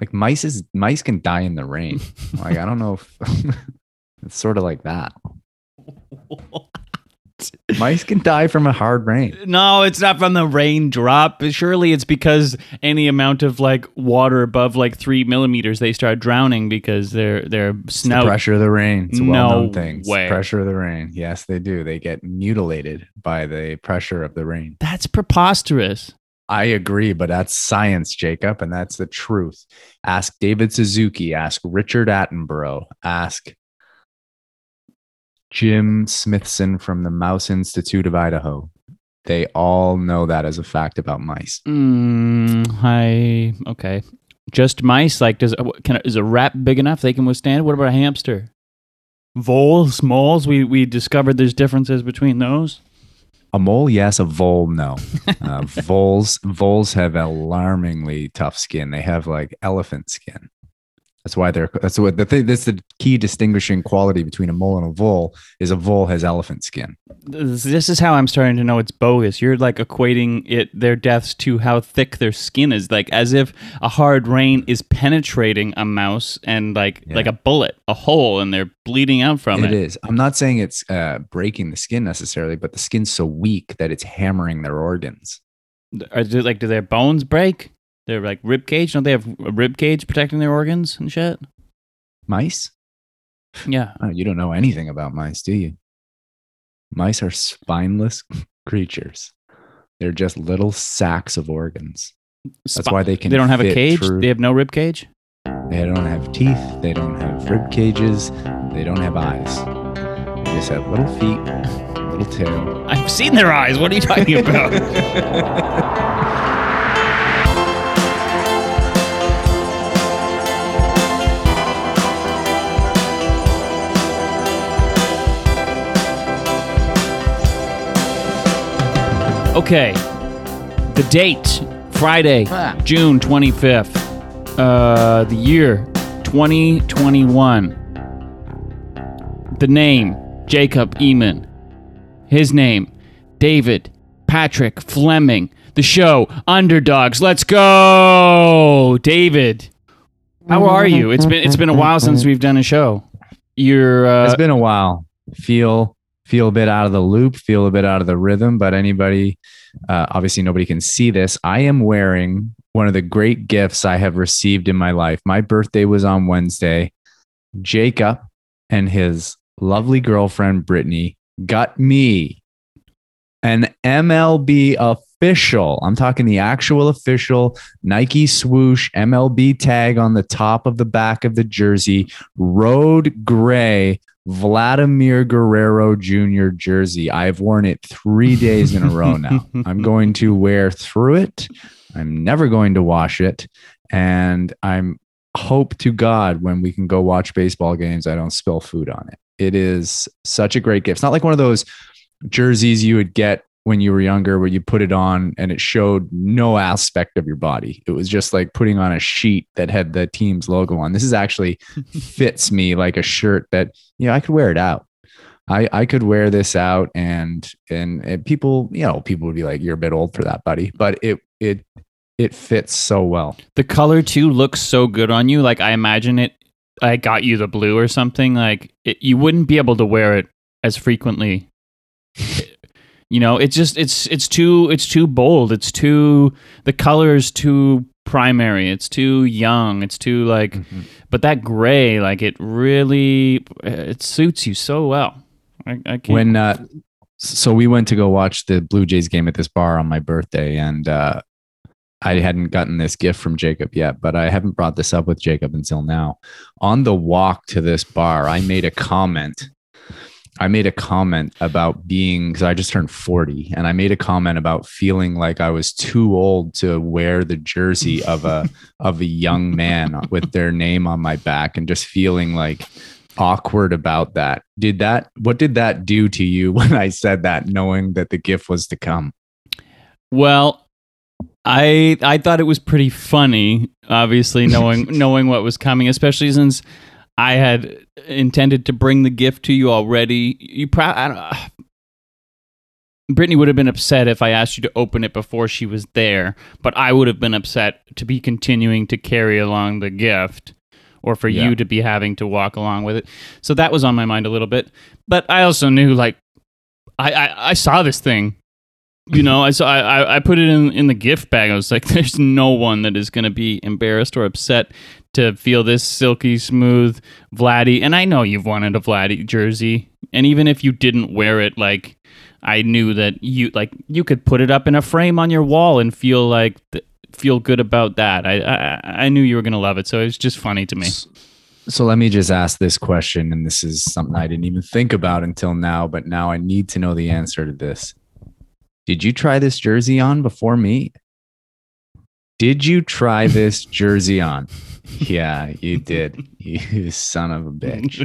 Like mice is mice can die in the rain. like I don't know if it's sort of like that. Mice can die from a hard rain. No, it's not from the raindrop. Surely it's because any amount of like water above like three millimeters, they start drowning because they're It's the snout. pressure of the rain. It's a No well-known thing. It's the way. pressure of the rain. Yes, they do. They get mutilated by the pressure of the rain. That's preposterous. I agree, but that's science, Jacob, and that's the truth. Ask David Suzuki, ask Richard Attenborough, ask Jim Smithson from the Mouse Institute of Idaho. They all know that as a fact about mice. Mm, okay. Just mice. Like, does can is a rat big enough they can withstand? What about a hamster? Voles, moles. We we discovered there's differences between those. A mole, yes. A vole, no. Uh, voles, voles have alarmingly tough skin. They have like elephant skin. That's why they're. That's what the thing. That's the key distinguishing quality between a mole and a vole is a vole has elephant skin. This is how I'm starting to know it's bogus. You're like equating it their deaths to how thick their skin is, like as if a hard rain is penetrating a mouse and like Yeah. like a bullet, a hole, and they're bleeding out from It it. is. I'm not saying it's uh, breaking the skin necessarily, but the skin's so weak that it's hammering their organs. Are they, like do their bones break? They're like rib cage. Don't they have a rib cage protecting their organs and shit? Mice? Yeah. Oh, you don't know anything about mice, do you? Mice are spineless creatures. They're just little sacks of organs. That's why they can. They don't have a cage. through- They have no rib cage. They don't have teeth. They don't have rib cages. They don't have eyes. They just have little feet, little tail. I've seen their eyes. What are you talking about? okay. The date Friday, Ah. June 25th. Uh, the year 2021. The name Jacob Eamon. His name David Patrick Fleming. The show Underdogs. Let's go, David. How are you? It's been it's been a while since we've done a show. You're uh, it's been a while. Feel feel a bit out of the loop. Feel a bit out of the rhythm. But anybody, uh, obviously, nobody can see this. I am wearing one of the great gifts I have received in my life. My birthday was on Wednesday. Jacob and his lovely girlfriend Brittany got me an MLB official. I'm talking the actual official Nike swoosh MLB tag on the top of the back of the jersey, road gray Vladimir Guerrero Jr. jersey. I've worn it three days in a row now. I'm going to wear through it. I'm never going to wash it. And I'm hope to God when we can go watch baseball games, I don't spill food on it. It is such a great gift. It's not like one of those jerseys you would get when you were younger where you put it on and it showed no aspect of your body. It was just like putting on a sheet that had the team's logo on. This is actually fits me like a shirt that, you know, I could wear it out. I, I could wear this out and, and and people you know people would be like you're a bit old for that buddy but it it it fits so well the color too looks so good on you. Like I imagine it. I got you the blue or something. Like it, you wouldn't be able to wear it as frequently. You know, it's just it's it's too it's too bold. It's too the color is too primary. It's too young. It's too like. But that gray, like it really it suits you so well. I, I can't. when uh so we went to go watch the blue jays game at this bar on my birthday and uh i hadn't gotten this gift from jacob yet but i haven't brought this up with jacob until now on the walk to this bar i made a comment i made a comment about being because i just turned 40 and i made a comment about feeling like i was too old to wear the jersey of a of a young man with their name on my back and just feeling like awkward about that. Did that what did that do to you when I said that knowing that the gift was to come? Well, I I thought it was pretty funny, obviously knowing knowing what was coming, especially since I had intended to bring the gift to you already. You pro- Brittany would have been upset if I asked you to open it before she was there, but I would have been upset to be continuing to carry along the gift or for Yeah. you to be having to walk along with it. So that was on my mind a little bit. But I also knew like I I, I saw this thing. You know, I saw I, I- put it in in the gift bag. I was like, there's no one that is gonna be embarrassed or upset to feel this silky smooth Vladdy. And I know you've wanted a Vladdy jersey. And even if you didn't wear it, like I knew that you like you could put it up in a frame on your wall and feel like feel good about that. I I, I knew you were gonna love it, so it's just funny to me. So let me just ask this question, and this is something I didn't even think about until now, but now I need to know the answer to this. Did you try this jersey on before me? Did you try this jersey on? Yeah, you did. You son of a bitch.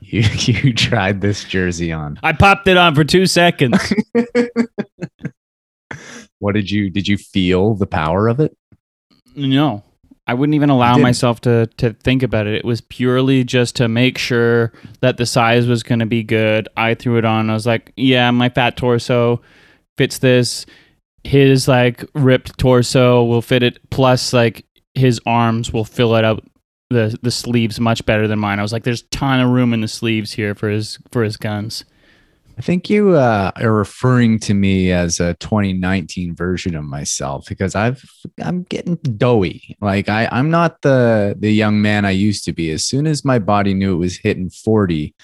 You you tried this jersey on. I popped it on for two seconds. What did you did you feel the power of it? no, I wouldn't even allow myself to to think about it. It was purely just to make sure that the size was going to be good. I threw it on. I was like, yeah, my fat torso fits this. His like ripped torso will fit it. Plus, like his arms will fill it up the the sleeves much better than mine. I was like, there's a ton of room in the sleeves here for his for his guns. I think you uh, are referring to me as a 2019 version of myself because I've I'm getting doughy. Like I I'm not the the young man I used to be. As soon as my body knew it was hitting 40,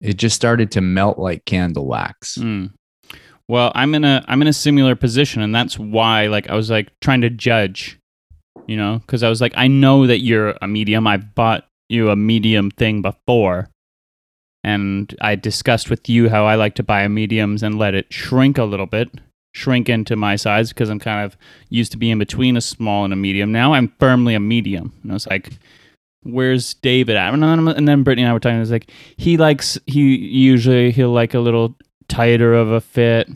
it just started to melt like candle wax. Mm. Well, I'm in a I'm in a similar position, and that's why like I was like trying to judge, you know, because I was like I know that you're a medium. I've bought you a medium thing before, and I discussed with you how I like to buy a mediums and let it shrink a little bit, shrink into my size because I'm kind of used to being between a small and a medium. Now I'm firmly a medium, and I was like. Where's David at? And then, Brittany and I were talking. It was like he likes he usually he'll like a little tighter of a fit,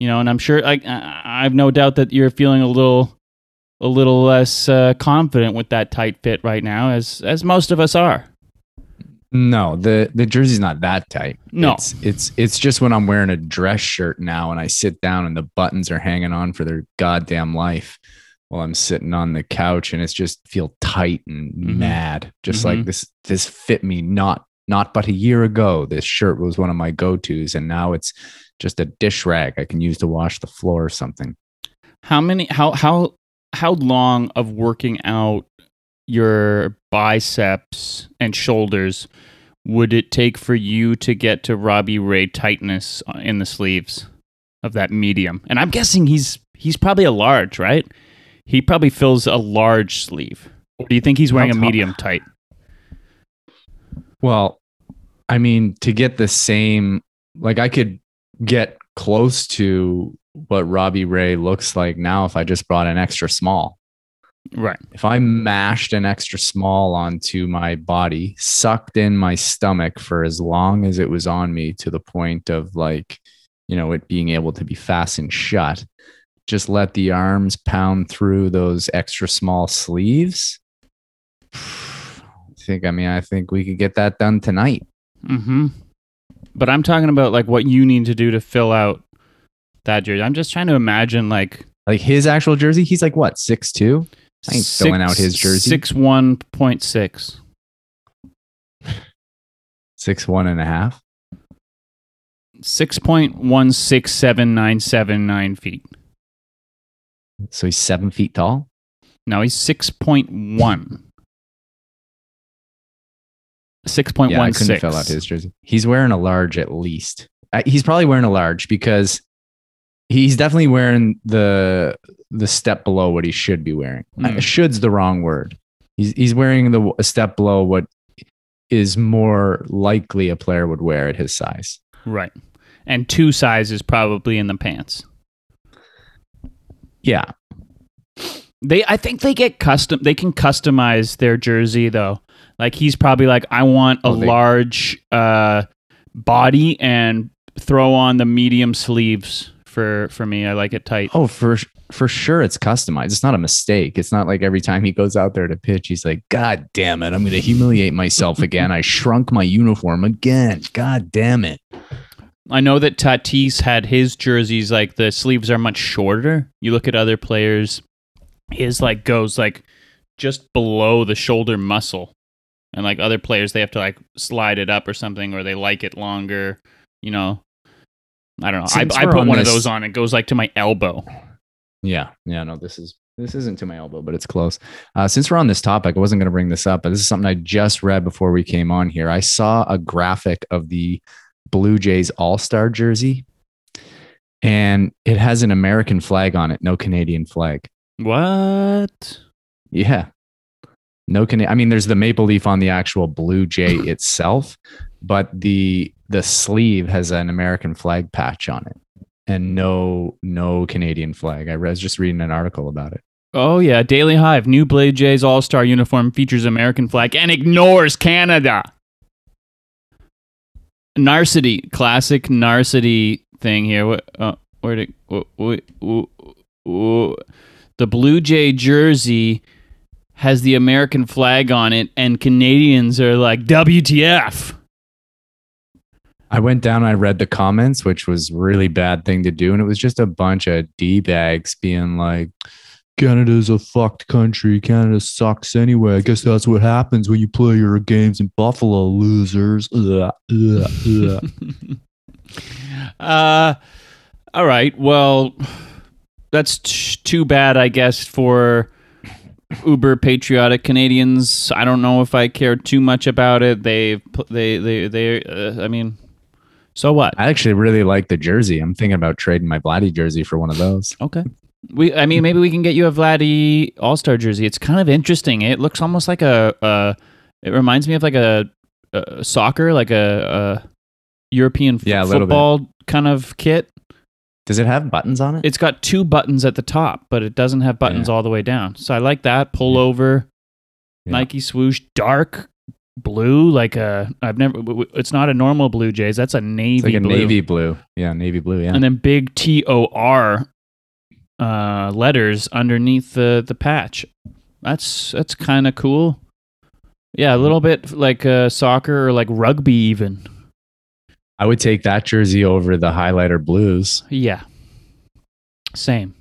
you know. And I'm sure I I have no doubt that you're feeling a little a little less uh, confident with that tight fit right now, as as most of us are. No, the the jersey's not that tight. No. It's it's it's just when I'm wearing a dress shirt now and I sit down and the buttons are hanging on for their goddamn life while I'm sitting on the couch and it's just feel tight and Mhm. mad. Just Mhm. like this this fit me not not but a year ago. This shirt was one of my go-tos and now it's just a dish rag I can use to wash the floor or something. How many? How how how long of working out your biceps and shoulders would it take for you to get to Robbie Ray tightness uh, in the sleeves of that medium? And I'm guessing he's he's probably a large, right? He probably fills a large sleeve. Or do you think he's wearing a medium tight? Well, I mean, to get the same, like I could get close to what Robbie Ray looks like now if I just brought an extra small. Right. If I mashed an extra small onto my body, sucked in my stomach for as long as it was on me to the point of like, you know, it being able to be fastened shut, just let the arms pound through those extra small sleeves. I think, I mean, I think we could get that done tonight. Mm-hmm. But I'm talking about like what you need to do to fill out that jersey. I'm just trying to imagine like Like his actual jersey, he's like what, six two? I ain't filling out his jersey. Six one point six. Six one and a half. Six point one six seven nine seven nine feet. So he's seven feet tall. No, he's six point one. Six point Yeah, I couldn't six. fill out his jersey. He's wearing a large at least. Uh, He's probably wearing a large because he's definitely wearing the the step below what he should be wearing. Uh, Mm. should's the wrong word. He's he's wearing the a step below what is more likely a player would wear at his size. Right. And two sizes probably in the pants. Yeah, They I think they get custom they can customize their jersey though. Like he's probably like I want a Oh, they- large uh body and throw on the medium sleeves for for me. I like it tight. Oh, for for sure, it's customized. It's not a mistake. It's not like every time he goes out there to pitch, he's like, "God damn it, I'm going to humiliate myself again. I shrunk my uniform again. God damn it." I know that Tatis had his jerseys like the sleeves are much shorter. You look at other players, his like goes like just below the shoulder muscle, and like other players they have to like slide it up or something, or they like it longer. You know, I don't know. Since I, I put on one this- of those on. It goes like to my elbow. Yeah, yeah, no, this is this isn't to my elbow, but it's close. Uh, since we're on this topic, I wasn't going to bring this up, but this is something I just read before we came on here. I saw a graphic of the Blue Jays All Star jersey, and it has an American flag on it, no Canadian flag. What? Yeah, no Can. I mean, there's the maple leaf on the actual Blue Jay itself, but the the sleeve has an American flag patch on it, and no no Canadian flag. I was just reading an article about it. Oh yeah, Daily Hive. New Blue Jays All Star uniform features American flag and ignores Canada. Narcity, classic Narcity thing here. What? Uh, where did wh- wh- wh- wh- the Blue Jay jersey has the American flag on it, and Canadians are like WTF. I went down, I read the comments, which was really bad thing to do. And it was just a bunch of D bags being like, Canada's a fucked country. Canada sucks anyway. I guess that's what happens when you play your games in Buffalo, losers. Ugh, ugh, ugh. uh, all right. Well, that's t- too bad, I guess, for uber patriotic Canadians. I don't know if I care too much about it. They, they, they, they. Uh, I mean, so what? I actually really like the jersey. I'm thinking about trading my Vladdy jersey for one of those. Okay. We, I mean, maybe we can get you a Vladdy All Star jersey. It's kind of interesting. It looks almost like a. Uh, it reminds me of like a, a soccer, like a, a European f- Yeah, a little bit. football kind of kit. Does it have buttons on it? It's got two buttons at the top, but it doesn't have buttons Yeah. all the way down. So I like that. Pull over, Yeah. Nike swoosh, dark blue, like a. I've never. It's not a normal Blue Jays. That's a navy It's like a blue. navy blue. Yeah, navy blue. Yeah. and then big T O R uh, letters underneath the the patch. That's that's kind of cool. Yeah, a little bit like uh, soccer or like rugby, even. I would take that jersey over the highlighter blues. Yeah, same.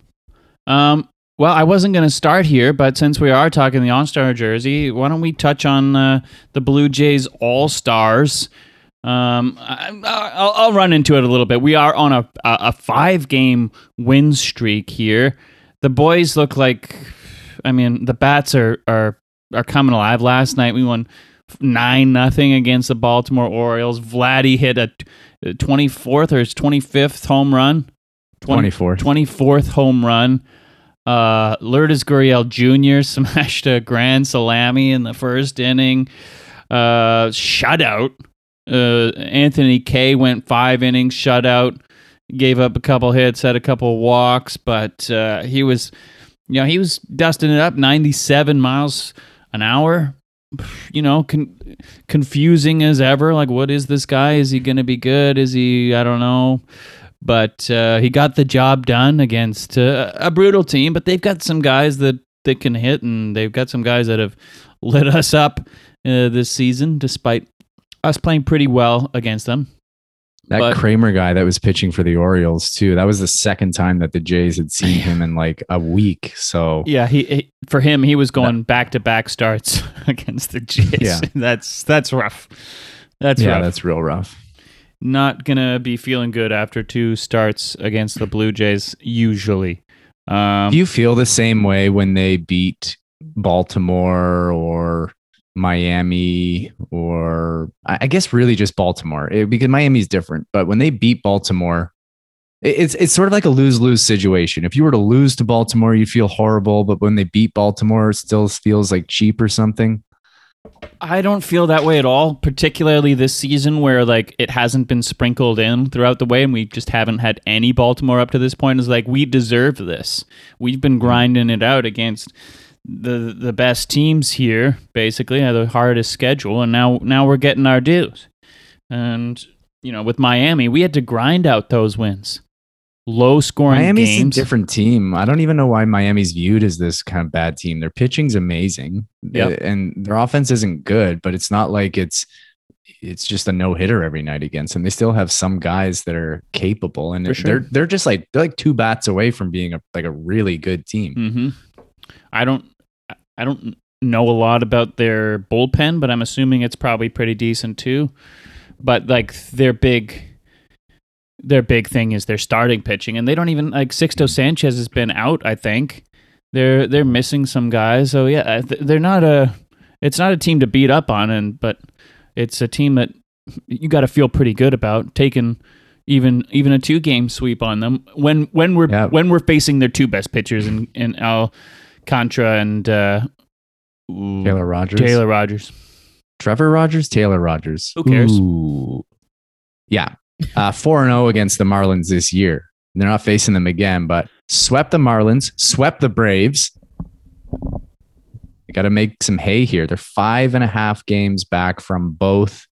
Um, well, I wasn't going to start here, but since we are talking the All Star jersey, why don't we touch on uh, the Blue Jays All Stars? Um, I, I'll, I'll run into it a little bit. We are on a a, a five game win streak here. The boys look like, I mean, the bats are are are coming alive. Last night we won nine nothing against the Baltimore Orioles. Vladdy hit a twenty fourth or his twenty fifth home run. 20 24. 24th home run. Uh, Lourdes Gurriel Jr. smashed a grand salami in the first inning. Uh, shutout. Uh, Anthony Kay went five innings, shutout. Gave up a couple hits, had a couple walks, but uh, he was, you know, he was dusting it up, 97 miles an hour. You know, con- confusing as ever. Like, what is this guy? Is he going to be good? Is he? I don't know but uh, he got the job done against uh, a brutal team. But they've got some guys that that can hit, and they've got some guys that have lit us up uh, this season, despite us playing pretty well against them. That But- Kremer guy that was pitching for the Orioles too. That was the second time that the Jays had seen him in like a week. So Yeah, he, he for him he was going back to back starts against the Jays. Yeah. that's that's rough. That's yeah, rough. that's real rough. not gonna be feeling good after two starts against the Blue Jays. Usually, um, Do you feel the same way when they beat Baltimore or Miami or I guess really just Baltimore It- because Miami's different. But when they beat Baltimore, it- it's it's sort of like a lose lose situation. If you were to lose to Baltimore, you'd feel horrible. But when they beat Baltimore, it still feels like cheap or something. I don't feel that way at all, particularly this season where like it hasn't been sprinkled in throughout the way and we just haven't had any Baltimore up to this point. Is like we deserve this. We've been grinding it out against the the best teams here, basically, had the hardest schedule, and now now we're getting our dues. And you know, with Miami, we had to grind out those wins. Low scoring Miami's games. a different team. I don't even know why Miami's viewed as this kind of bad team. Their pitching's amazing, Yeah. Uh, and their offense isn't good, but it's not like it's it's just a no hitter every night against them. They still have some guys that are capable, and sure. they're they're just like they're like two bats away from being a like a really good team. hmm I don't I don't know a lot about their bullpen, but I'm assuming it's probably pretty decent too. But like their big their big thing is their starting pitching, and they don't even like Sixto Sanchez has been out. I think they're they're missing some guys. So yeah, they're not a it's not a team to beat up on, and but it's a team that you got to feel pretty good about taking even even a two game sweep on them when when we're Yeah. when we're facing their two best pitchers and and in Al Contra and uh, ooh, Taylor Rogers, Taylor Rogers. Trevor Rogers, Taylor Rogers. Who cares? Ooh. Yeah, uh, four and zero against the Marlins this year. They're not facing them again, but swept the Marlins, swept the Braves. Got to make some hay here. They're five and a half games back from both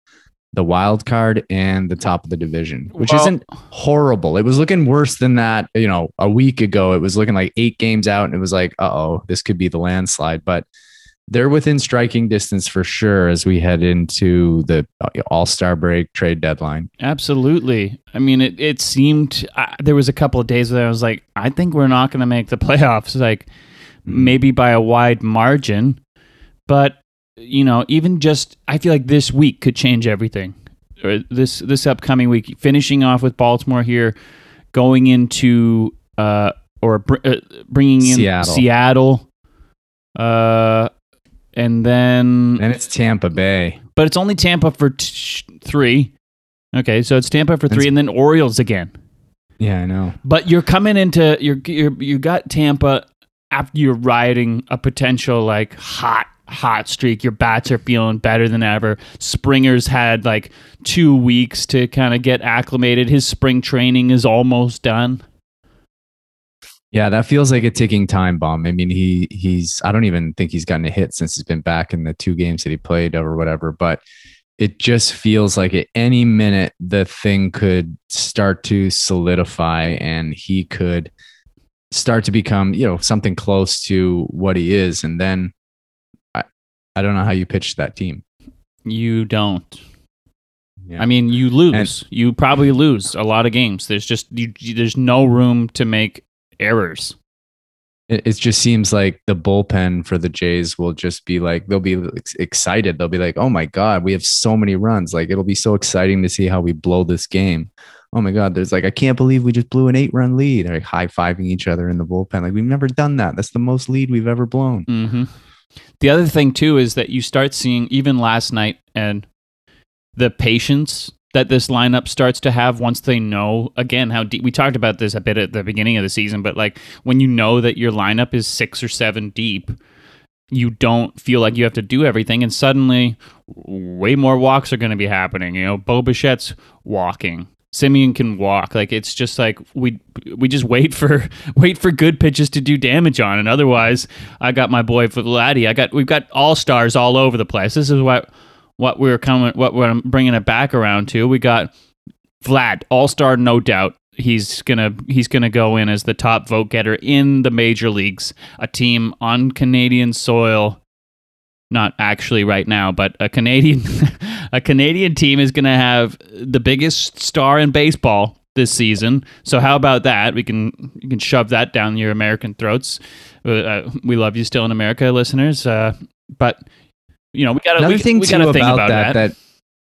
the wild card and the top of the division, which Well- isn't horrible. It was looking worse than that. You know, a week ago, it was looking like eight games out, and it was like, uh oh, this could be the landslide. But they're within striking distance for sure as we head into the All Star break trade deadline. Absolutely. I mean, it, it seemed uh, there was a couple of days where I was like, I think we're not going to make the playoffs, like maybe by a wide margin. But, you know, even just, I feel like this week could change everything. Or this, this upcoming week, finishing off with Baltimore here, going into, uh, or br- uh, bringing in Seattle. Seattle. Uh, and then And it's Tampa Bay. but it's only Tampa for t- three. Okay, so it's Tampa for three, That's- and then Orioles again. Yeah, I know. But you're coming into you're, you're you got Tampa after you're riding a potential like hot hot streak. Your bats are feeling better than ever. Springer's had like two weeks to kind of get acclimated. His spring training is almost done. Yeah, that feels like a ticking time bomb. I mean, he he's I don't even think he's gotten a hit since he's been back in the two games that he played or whatever, but it just feels like at any minute the thing could start to solidify and he could start to become, you know, something close to what he is and then I don't know how you pitch that team. You don't. Yeah. I mean, you lose. you probably lose a lot of games. There's just you, there's no room to make errors. it, it just seems like the bullpen for the Jays will just be like they'll be excited. They'll be like, "Oh my god, we have so many runs! Like it'll be so exciting to see how we blow this game." Oh my god, there's like I can't believe we just blew an eight-run lead. They're like high fiving each other in the bullpen. Like we've never done that. That's the most lead we've ever blown. hmm The other thing too is that you start seeing even last night and the patience that this lineup starts to have once they know again how deep. We talked about this a bit at the beginning of the season, but like when you know that your lineup is six or seven deep, you don't feel like you have to do everything, and suddenly way more walks are going to be happening. You know, Bo Bichette's walking. Semien can walk. Like it's just like we we just wait for wait for good pitches to do damage on, and otherwise, I got my boy Vladdy. I got we've got all stars all over the place. This is what what we're coming what we're bringing it back around to. We got Vlad, all star, no doubt. He's gonna he's gonna go in as the top vote getter in the major leagues. A team on Canadian soil, not actually right now, but a Canadian a Canadian team is gonna have the biggest star in baseball this season. So how about that? We can you can shove that down your American throats. Uh, Uh, we love you still in America, listeners. Uh, but you know we got Another we, thing we too about, about that, that.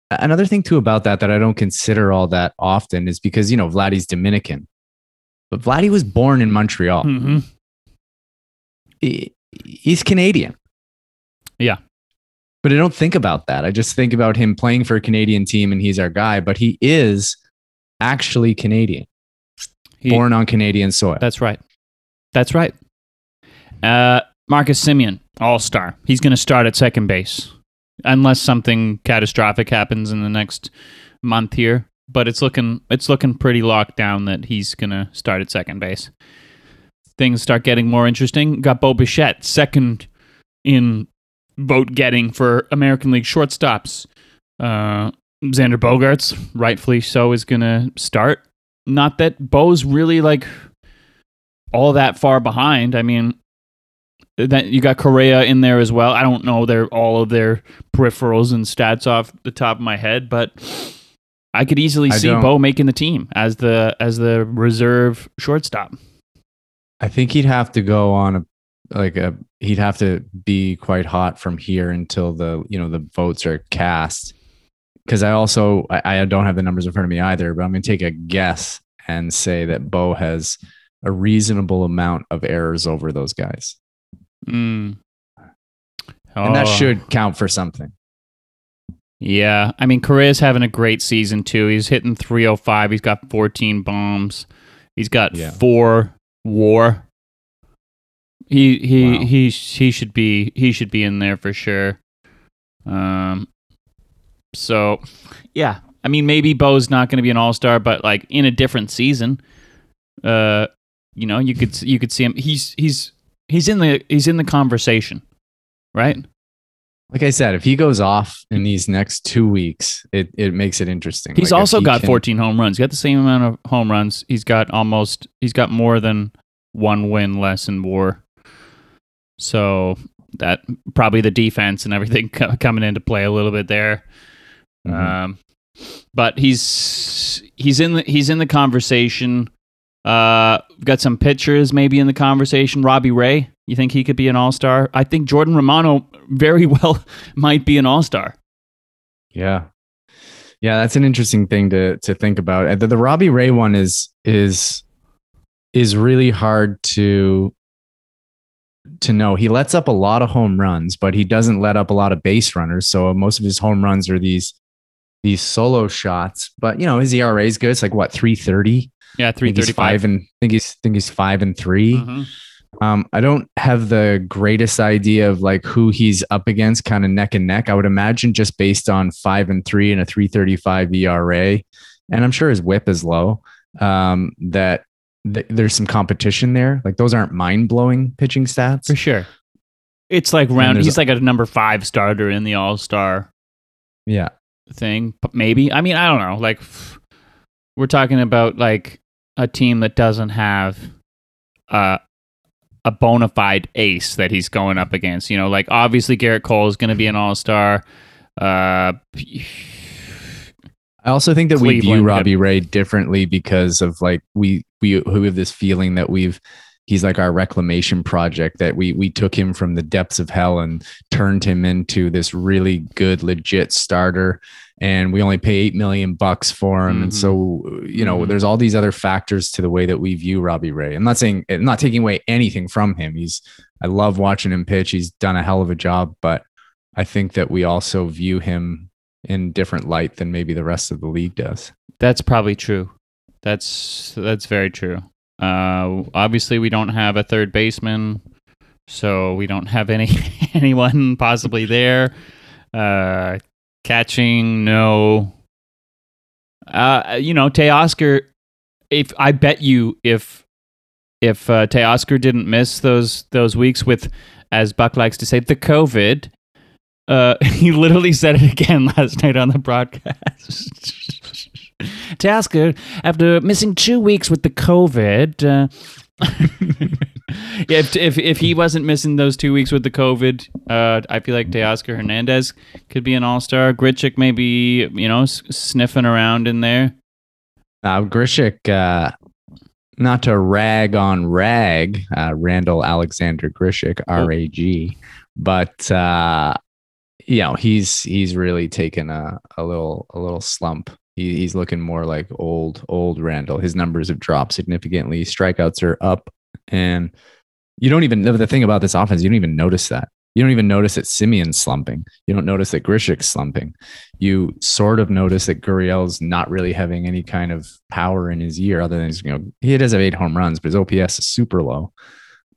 that another thing too about that that I don't consider all that often is because you know Vladdy's Dominican, but Vladdy was born in Montreal. Mhm. he- he's Canadian. Yeah. But I don't think about that. I just think about him playing for a Canadian team and he's our guy, but he is actually Canadian, He- born on Canadian soil. That's right. That's right. Uh, Marcus Semien, all star. He's going to start at second base, unless something catastrophic happens in the next month here. But it's looking it's looking pretty locked down that he's going to start at second base. Things start getting more interesting. Got Bo Bichette second in vote getting for American League shortstops. Uh, Xander Bogaerts, rightfully so, is going to start. Not that Bo's really like all that far behind. I mean, that you got Correa in there as well. I don't know their all of their peripherals and stats off the top of my head, but I could easily I see don't- Bo making the team as the as the reserve shortstop. I think he'd have to go on a like a he'd have to be quite hot from here until the you know the votes are cast. Because I also I, I don't have the numbers in front of me either, but I'm gonna take a guess and say that Bo has a reasonable amount of errors over those guys, Mm. and that Oh. should count for something. Yeah, I mean Correa's having a great season too. He's hitting 305. He's got 14 bombs. He's got Yeah. four WAR. He he Wow. he he should be he should be in there for sure. Um so yeah, I mean maybe Bo's not going to be an all-star but like in a different season uh you know, you could you could see him he's he's he's in the he's in the conversation. Right? Like I said, if he goes off in these next two weeks, it, it makes it interesting. He's Like, also he got can- 14 home runs. He's got the same amount of home runs. He's got almost. He's got more than one win less in WAR. So that probably the defense and everything co- coming into play a little bit there. Mhm. Um, but he's he's in the he's in the conversation. Uh, got some pitchers maybe in the conversation. Robbie Ray, you think he could be an all star? I think Jordan Romano very well might be an all star. Yeah. Yeah, that's an interesting thing to to think about. The, the Robbie Ray one is is is really hard to to know. He lets up a lot of home runs, but he doesn't let up a lot of base runners. So most of his home runs are these these solo shots. But you know, his ERA is good. It's like what, 330? Yeah, I three thirty five five. and I think he's think he's five and 3 Mhm. um, I don't have the greatest idea of like who he's up against, kind of neck and neck. I would imagine just based on five and three and a 335 ERA, and I'm sure his whip is low, um, that th- there's some competition there. Like those aren't mind blowing pitching stats. For sure. It's like round. He's like a number five starter in the All Star Yeah. thing, maybe. I mean, I don't know. Like, we're talking about like a team that doesn't have uh, a bona fide ace that he's going up against. You know, like obviously Gerrit Cole is going to be an All Star. Uh, I also think that we view Cleveland Robbie Ray differently because of like we we we have this feeling that we've he's like our reclamation project that we we took him from the depths of hell and turned him into this really good legit starter and we only pay 8 million bucks for him and so you know Mhm. there's all these other factors to the way that we view Robbie Ray. I'm not saying I'm not taking away anything from him. He's I love watching him pitch. He's done a hell of a job, but I think that we also view him in different light than maybe the rest of the league does. That's probably true. That's that's very true. Uh, obviously, we don't have a third baseman, so we don't have any anyone possibly there. Uh, catching, no. Uh, you know, Teoscar. If I bet you, if if uh, Teoscar didn't miss those those weeks with, as Buck likes to say, the COVID. Uh, he literally said it again last night on the broadcast. Tasker, after missing two weeks with the COVID, uh, yeah, if, if if he wasn't missing those two weeks with the COVID, uh, I feel like Teoscar Hernandez could be an all star. Grichuk maybe you know s- sniffing around in there. Now, Grichuk, uh, not to rag on rag, uh, Randal Alexander Grichuk, R A G, but uh, you know he's he's really taken a, a little a little slump. He, he's looking more like old old Randal. His numbers have dropped significantly. Strikeouts are up, and you don't even know the thing about this offense. You don't even notice that. You don't even notice that Semien's slumping. You don't notice that Grichuk's slumping. You sort of notice that Gurriel's not really having any kind of power in his year, other than you know he does have eight home runs, but his OPS is super low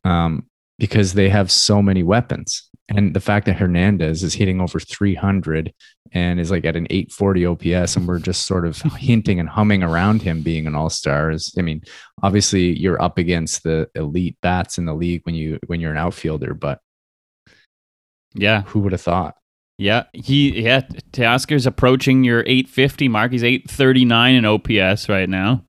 um, because they have so many weapons. And the fact that Hernandez is hitting over 300 and is like at an 840 OPS, and we're just sort of hinting and humming around him being an all star is, I mean, obviously you're up against the elite bats in the league when you when you're an outfielder, but Yeah, who would have thought? yeah, he yeah. Teoscar's approaching your 850 mark. He's 839 in OPS right now.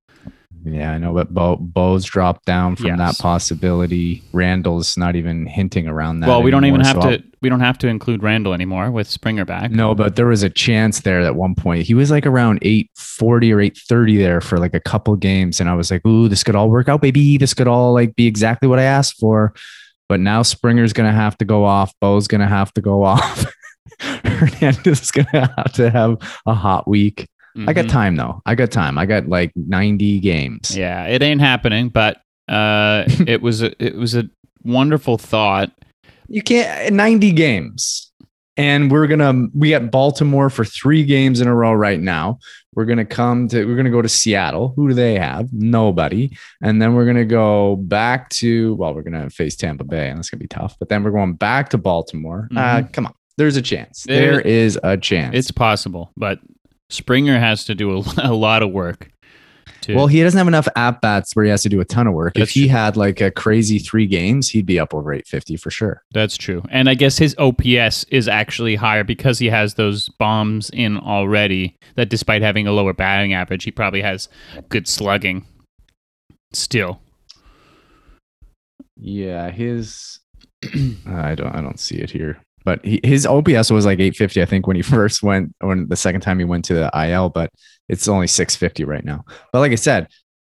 Yeah, I know, but Bo, Bo's dropped down from Yes. that possibility. Randal's not even hinting around that. well, we don't even have so to. We don't have to include Randall anymore with Springer back. No, but there was a chance there at one point. He was like around 840 or 830 there for like a couple games. And I was like, ooh, this could all work out, baby. This could all like be exactly what I asked for. But now Springer's gonna have to go off. Bo's gonna have to go off. Hernandez is gonna have to have a hot week. I got Mhm. time though. I got time. I got like 90 games. Yeah, it ain't happening, but uh, it was a, it was a wonderful thought. You can't 90 games. And we're gonna we got Baltimore for three games in a row right now. We're gonna come to we're gonna go to Seattle. Who do they have? Nobody. And then we're gonna go back to well, we're gonna face Tampa Bay, and that's gonna be tough. But then we're going back to Baltimore. Uh, come on, there's a chance. There- there is a chance. It's possible, but Springer has to do a, a lot of work. To, well, he doesn't have enough at bats where he has to do a ton of work. That's if he true. had like a crazy three games, he'd be up over 850 for sure. that's true, and I guess his OPS is actually higher because he has those bombs in already. That despite having a lower batting average, he probably has good slugging. Still, Yeah, his I don't I don't see it here. But he, his OPS was like 850 I think when he first went when the second time he went to the IL, but it's only 650 right now. But like I said,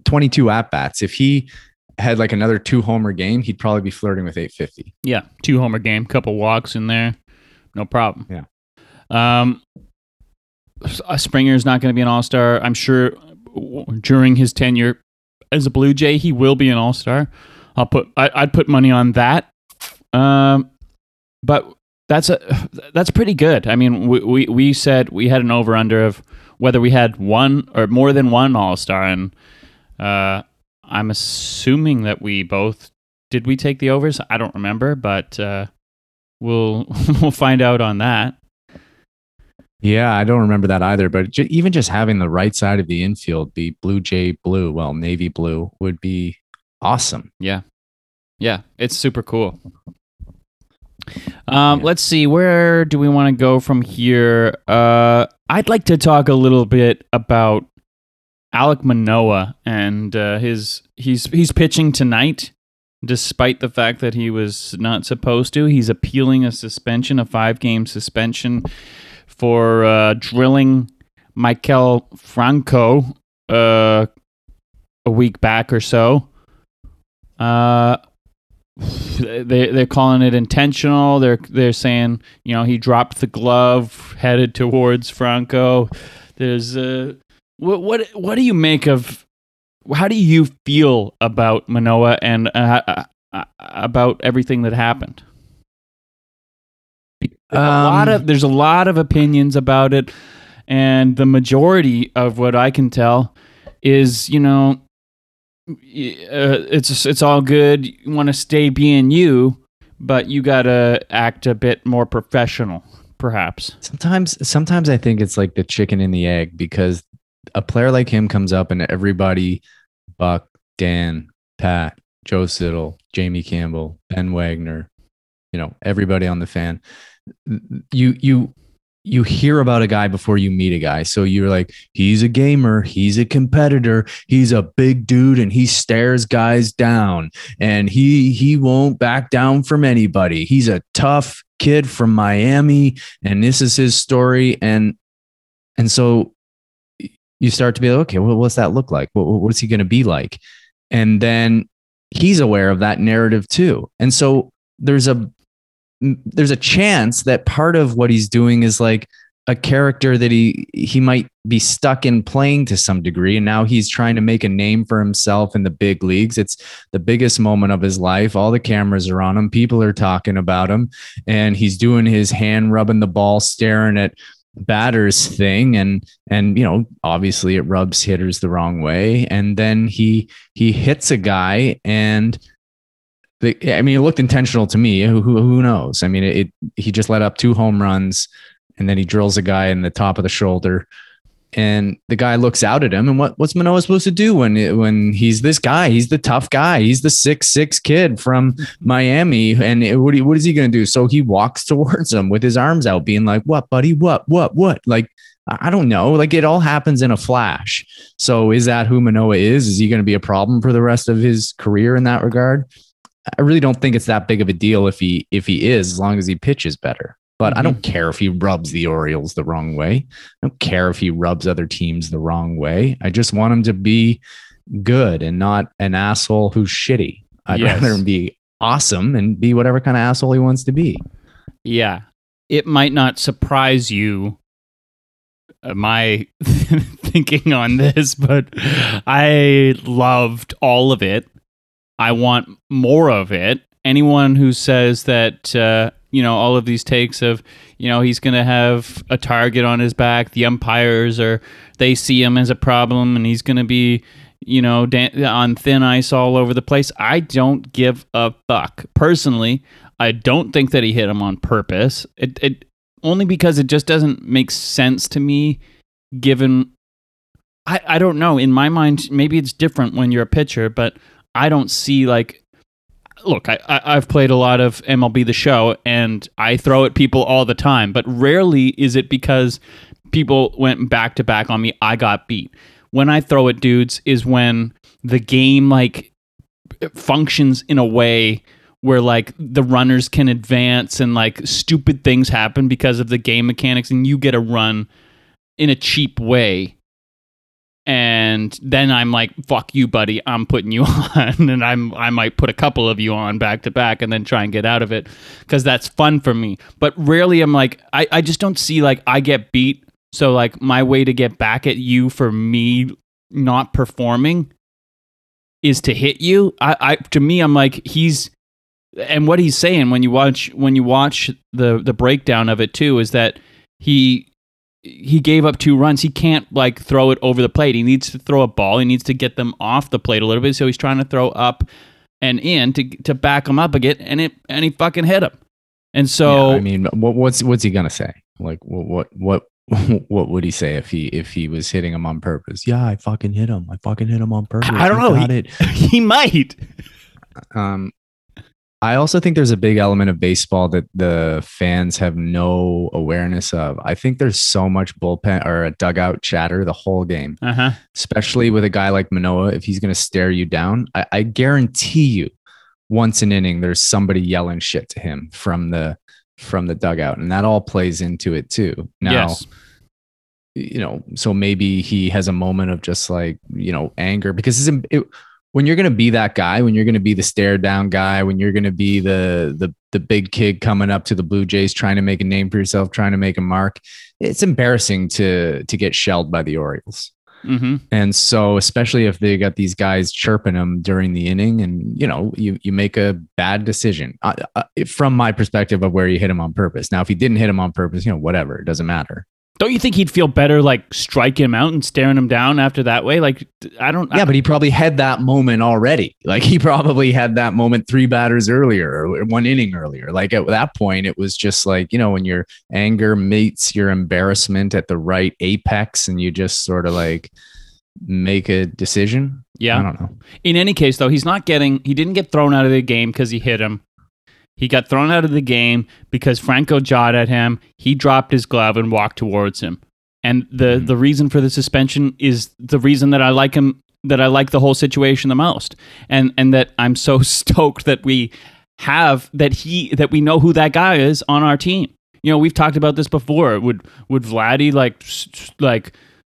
22 at bats. If he had like another two homer game, he'd probably be flirting with 850. yeah, two homer game, couple walks in there, no problem. Yeah. Um, Springer's not going to be an all star. I'm sure during his tenure as a Blue Jay, he will be an all star. I'll put I, I'd put money on that. Um, but that's a that's pretty good. I mean, we we, we said we had an over under of whether we had one or more than one all star, and uh, I'm assuming that we both did. We take the overs. I don't remember, but uh, we'll we'll find out on that. Yeah, I don't remember that either. But ju- even just having the right side of the infield be blue jay blue, well, navy blue would be awesome. Yeah. Yeah, it's super cool. Um, Yeah. Let's see, where do we want to go from here? Uh, I'd like to talk a little bit about Alek Manoah and uh, his he's he's pitching tonight, despite the fact that he was not supposed to. He's appealing a suspension, a five game suspension for uh, drilling Maikel Franco uh, a week back or so. Uh, they they're calling it intentional. They're they're saying you know he dropped the glove, headed towards Franco. There's uh, what what what do you make of? How do you feel about Manoah and uh, uh, uh, about everything that happened? a lot Um, of there's a lot of opinions about it, and the majority of what I can tell is you know uh, it's it's all good. You want to stay being you, but you gotta act a bit more professional, perhaps. Sometimes, sometimes I think it's like the chicken and the egg because a player like him comes up and everybody, Buck, Dan, Pat, Joe Siddall, Jamie Campbell, Ben Wagner, you know, everybody on the fan, you you you hear about a guy before you meet a guy. So you're like, he's a gamer, he's a competitor, he's a big dude, and he stares guys down, and he he won't back down from anybody. He's a tough kid from Miami, and this is his story. And and so you start to be like, okay, well, what's that look like? What, what's he going to be like? And then he's aware of that narrative too. And so there's a there's a chance that part of what he's doing is like a character that he he might be stuck in playing to some degree. And now he's trying to make a name for himself in the big leagues. It's the biggest moment of his life. All the cameras are on him. People are talking about him. And he's doing his hand rubbing the ball staring at batters thing. And and you know obviously it rubs hitters the wrong way. And then he he hits a guy and the, I mean, it looked intentional to me. Who, who, who knows? I mean, it, he just let up two home runs and then he drills a guy in the top of the shoulder. and the guy looks out at him. And what, what's Manoah supposed to do when it, when he's this guy? He's the tough guy. He's the six six kid from Miami. And it, what, what is he going to do? So he walks towards him with his arms out, being like, "What, buddy? What? What? What?" Like I don't know. Like it all happens in a flash. So is that who Manoah is? Is he going to be a problem for the rest of his career in that regard? I really don't think it's that big of a deal if he if he is, as long as he pitches better. But mm-hmm. I don't care if he rubs the Orioles the wrong way. I don't care if he rubs other teams the wrong way. I just want him to be good and not an asshole who's shitty. I'd yes. rather him be awesome and be whatever kind of asshole he wants to be. Yeah. It might not surprise you uh, my thinking on this, but I loved all of it. I want more of it. Anyone who says that uh, you know all of these takes of you know he's going to have a target on his back, the umpires are they see him as a problem, and he's going to be you know dan- on thin ice all over the place. I don't give a fuck personally. I don't think that he hit him on purpose. It, it only because it just doesn't make sense to me given I, I don't know in my mind maybe it's different when you're a pitcher but i don't see like look I, I i've played a lot of mlb the show and i throw at people all the time but rarely is it because people went back to back on me i got beat. When i throw at dudes is when the game like functions in a way where like the runners can advance and like stupid things happen because of the game mechanics and you get a run in a cheap way and then I'm like, "Fuck you, buddy! I'm putting you on," and I'm I might put a couple of you on back to back, and then try and get out of it because that's fun for me. But rarely I'm like, I I just don't see like I get beat, so like my way to get back at you for me not performing is to hit you. I I to me I'm like he's and what he's saying when you watch when you watch the the breakdown of it too is that he he gave up two runs. He can't like throw it over the plate. He needs to throw a ball. He needs to get them off the plate a little bit. So he's trying to throw up and in to to back him up again, and it and he fucking hit him. And so yeah, I mean, what, what's what's he gonna say? Like what what what what would he say if he if he was hitting him on purpose? Yeah, I fucking hit him. I fucking hit him on purpose. I don't know. He, he might. Um, I also think there's a big element of baseball that the fans have no awareness of. I think there's so much bullpen or a dugout chatter the whole game, uh-huh. especially with a guy like Manoah. If he's going to stare you down, I, I, guarantee you, once an inning, there's somebody yelling shit to him from the from the dugout, and that all plays into it too. Now, yes. you know, so maybe he has a moment of just like you know anger because it's. It, when you're going to be that guy, when you're going to be the stare down guy, when you're going to be the the the big kid coming up to the Blue Jays trying to make a name for yourself, trying to make a mark, it's embarrassing to to get shelled by the Orioles. Mm-hmm. And so, especially if they got these guys chirping them during the inning, and you know, you you make a bad decision uh, uh, from my perspective of where you hit him on purpose. Now, if he didn't hit him on purpose, you know, whatever, it doesn't matter. Don't you think he'd feel better like striking him out and staring him down after that way? Like I don't. Yeah, I, but he probably had that moment already. Like he probably had that moment three batters earlier or one inning earlier. Like at that point, it was just like you know when your anger meets your embarrassment at the right apex, and you just sort of like make a decision. Yeah, I don't know. In any case, though, he's not getting. He didn't get thrown out of the game because he hit him. He got thrown out of the game because Franco jawed at him. He dropped his glove and walked towards him. And the mm-hmm. the reason for the suspension is the reason that I like him that I like the whole situation the most. And and that I'm so stoked that we have that he that we know who that guy is on our team. You know, we've talked about this before. Would would Vladdy like like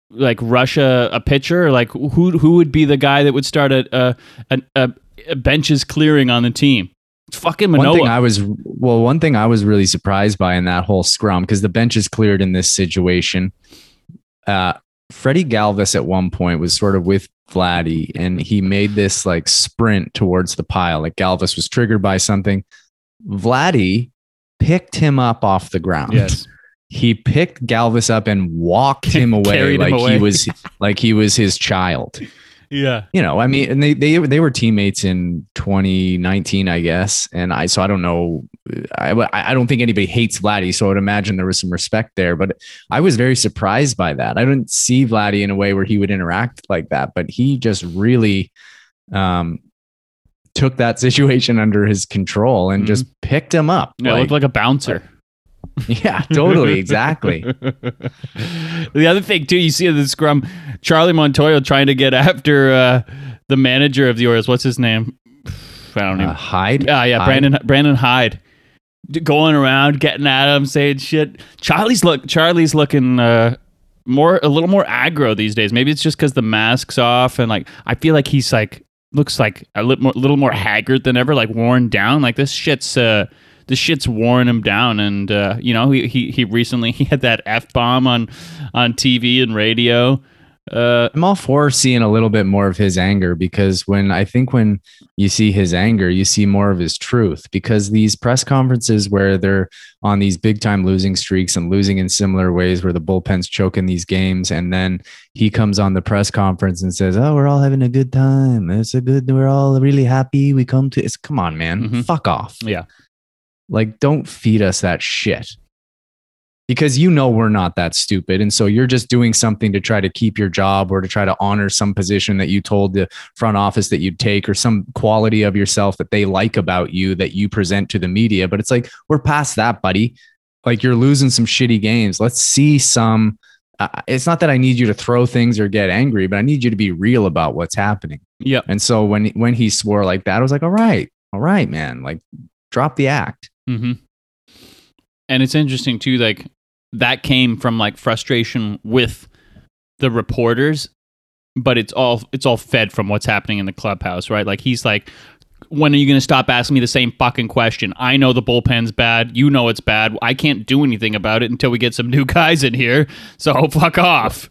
like Russia a pitcher? Like who who would be the guy that would start a a, a, a benches clearing on the team? Fucking Manoah. One thing I was well, one thing I was really surprised by in that whole scrum because the bench is cleared in this situation. Uh, Freddie Galvis at one point was sort of with Vladdy, and he made this like sprint towards the pile. Like Galvis was triggered by something. Vladdy picked him up off the ground. Yes. He picked Galvis up and walked him away like away. he was like he was his child. Yeah. You know, I mean, and they they they were teammates in 2019, I guess. And I so I don't know I, I don't think anybody hates Vladdy, so I would imagine there was some respect there. But I was very surprised by that. I didn't see Vladdy in a way where he would interact like that, but he just really um, took that situation under his control and mm-hmm. just picked him up. Yeah, like, looked like a bouncer. Yeah, totally, exactly. the other thing too, you see in the scrum, Charlie Montoyo trying to get after uh, the manager of the Orioles. What's his name? I don't know. Uh, Hyde. Yeah, yeah, Hyde? Brandon Brandon Hyde, going around getting at him, saying shit. Charlie's look. Charlie's looking uh, more a little more aggro these days. Maybe it's just because the mask's off and like I feel like he's like looks like a little more, little more haggard than ever, like worn down. Like this shit's uh, this shit's worn him down. And uh, you know, he, he he recently he had that f bomb on on TV and radio. Uh, I'm all for seeing a little bit more of his anger because when I think when you see his anger, you see more of his truth. Because these press conferences where they're on these big time losing streaks and losing in similar ways, where the bullpen's choking these games, and then he comes on the press conference and says, "Oh, we're all having a good time. It's a good. We're all really happy. We come to. It's come on, man. Mm-hmm. Fuck off. Yeah, like don't feed us that shit." because you know we're not that stupid. And so you're just doing something to try to keep your job or to try to honor some position that you told the front office that you'd take or some quality of yourself that they like about you that you present to the media. But it's like, we're past that, buddy. Like you're losing some shitty games. Let's see some. Uh, it's not that I need you to throw things or get angry, but I need you to be real about what's happening. Yeah. And so when when he swore like that, I was like, all right, all right, man, like drop the act. Mm-hmm. And it's interesting too like that came from like frustration with the reporters but it's all it's all fed from what's happening in the clubhouse right? Like he's like when are you going to stop asking me the same fucking question? I know the bullpen's bad. You know it's bad. I can't do anything about it until we get some new guys in here. So fuck off.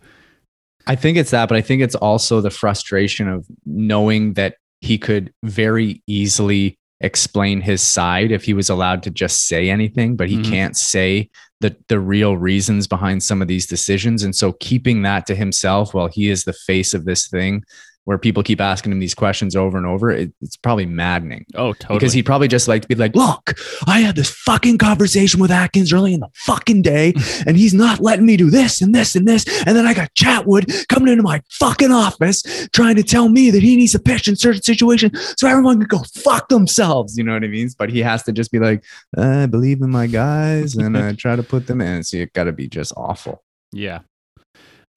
I think it's that but i think it's also the frustration of knowing that he could very easily explain his side if he was allowed to just say anything, but he mm-hmm. can't say the the real reasons behind some of these decisions. And so keeping that to himself while he is the face of this thing where people keep asking him these questions over and over, it, it's probably maddening. Oh, totally. Because he'd probably just like to be like, look, I had this fucking conversation with Atkins early in the fucking day, and he's not letting me do this and this and this. And then I got Chatwood coming into my fucking office trying to tell me that he needs a pitch in certain situation so everyone can go fuck themselves. You know what I mean? But he has to just be like, I believe in my guys and I try to put them in. So it got to be just awful. Yeah.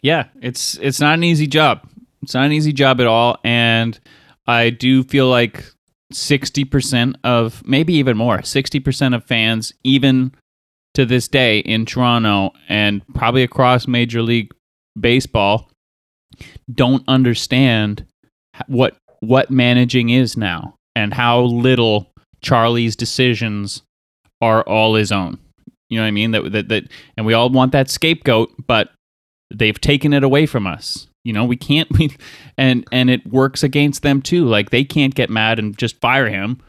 Yeah, it's it's not an easy job. It's not an easy job at all. And I do feel like 60% of, maybe even more, 60% of fans, even to this day in Toronto and probably across Major League Baseball, don't understand what what managing is now and how little Charlie's decisions are all his own. You know what I mean? That that that and we all want that scapegoat, but they've taken it away from us. You know, we can't we and and it works against them too. Like they can't get mad and just fire him.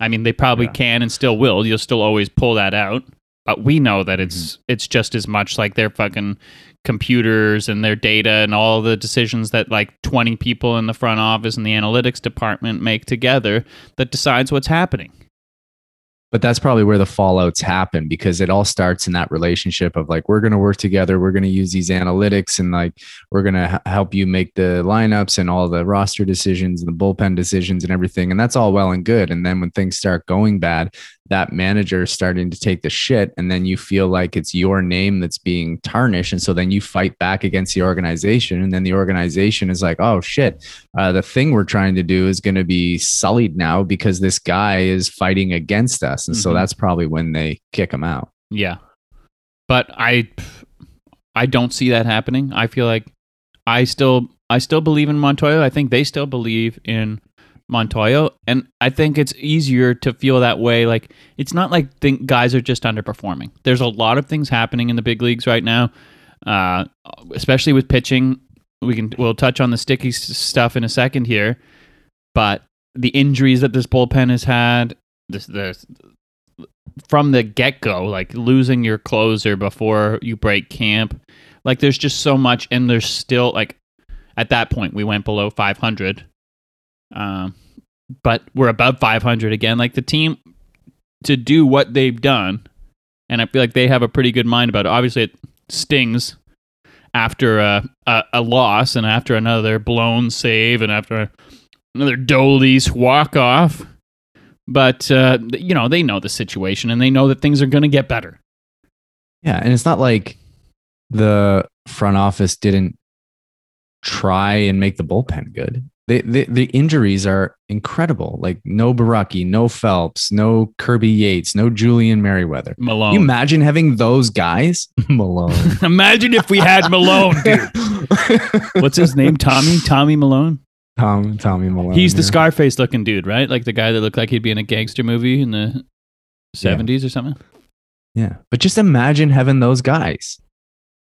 I mean, they probably yeah. can and still will. You'll still always pull that out. But we know that it's mm-hmm. it's just as much like their fucking computers and their data and all the decisions that like 20 people in the front office and the analytics department make together that decides what's happening but that's probably where the fallouts happen because it all starts in that relationship of like we're going to work together we're going to use these analytics and like we're going to h- help you make the lineups and all the roster decisions and the bullpen decisions and everything and that's all well and good and then when things start going bad that manager is starting to take the shit and then you feel like it's your name that's being tarnished and so then you fight back against the organization and then the organization is like oh shit uh, the thing we're trying to do is going to be sullied now because this guy is fighting against us and mm-hmm. so that's probably when they kick him out yeah but i i don't see that happening i feel like i still i still believe in montoyo i think they still believe in Montoyo, and I think it's easier to feel that way. Like it's not like think guys are just underperforming. There's a lot of things happening in the big leagues right now, uh, especially with pitching. We can we'll touch on the sticky stuff in a second here, but the injuries that this bullpen has had, this the from the get go, like losing your closer before you break camp, like there's just so much, and there's still like at that point we went below 500 um, but we're above 500 again. Like the team to do what they've done, and I feel like they have a pretty good mind about it. Obviously, it stings after a, a, a loss and after another blown save and after another Dolis walk off. But uh, you know they know the situation and they know that things are going to get better. Yeah, and it's not like the front office didn't try and make the bullpen good. They, they, the injuries are incredible. Like no Borucki, no Phelps, no Kirby Yates, no Julian Merryweather. Milone. You imagine having those guys? Milone. imagine if we had Milone, dude. What's his name? Tommy? Tommy Milone? Tom, Tommy Milone. He's the yeah. Scarface looking dude, right? Like the guy that looked like he'd be in a gangster movie in the 70s or something. Yeah, but just imagine having those guys.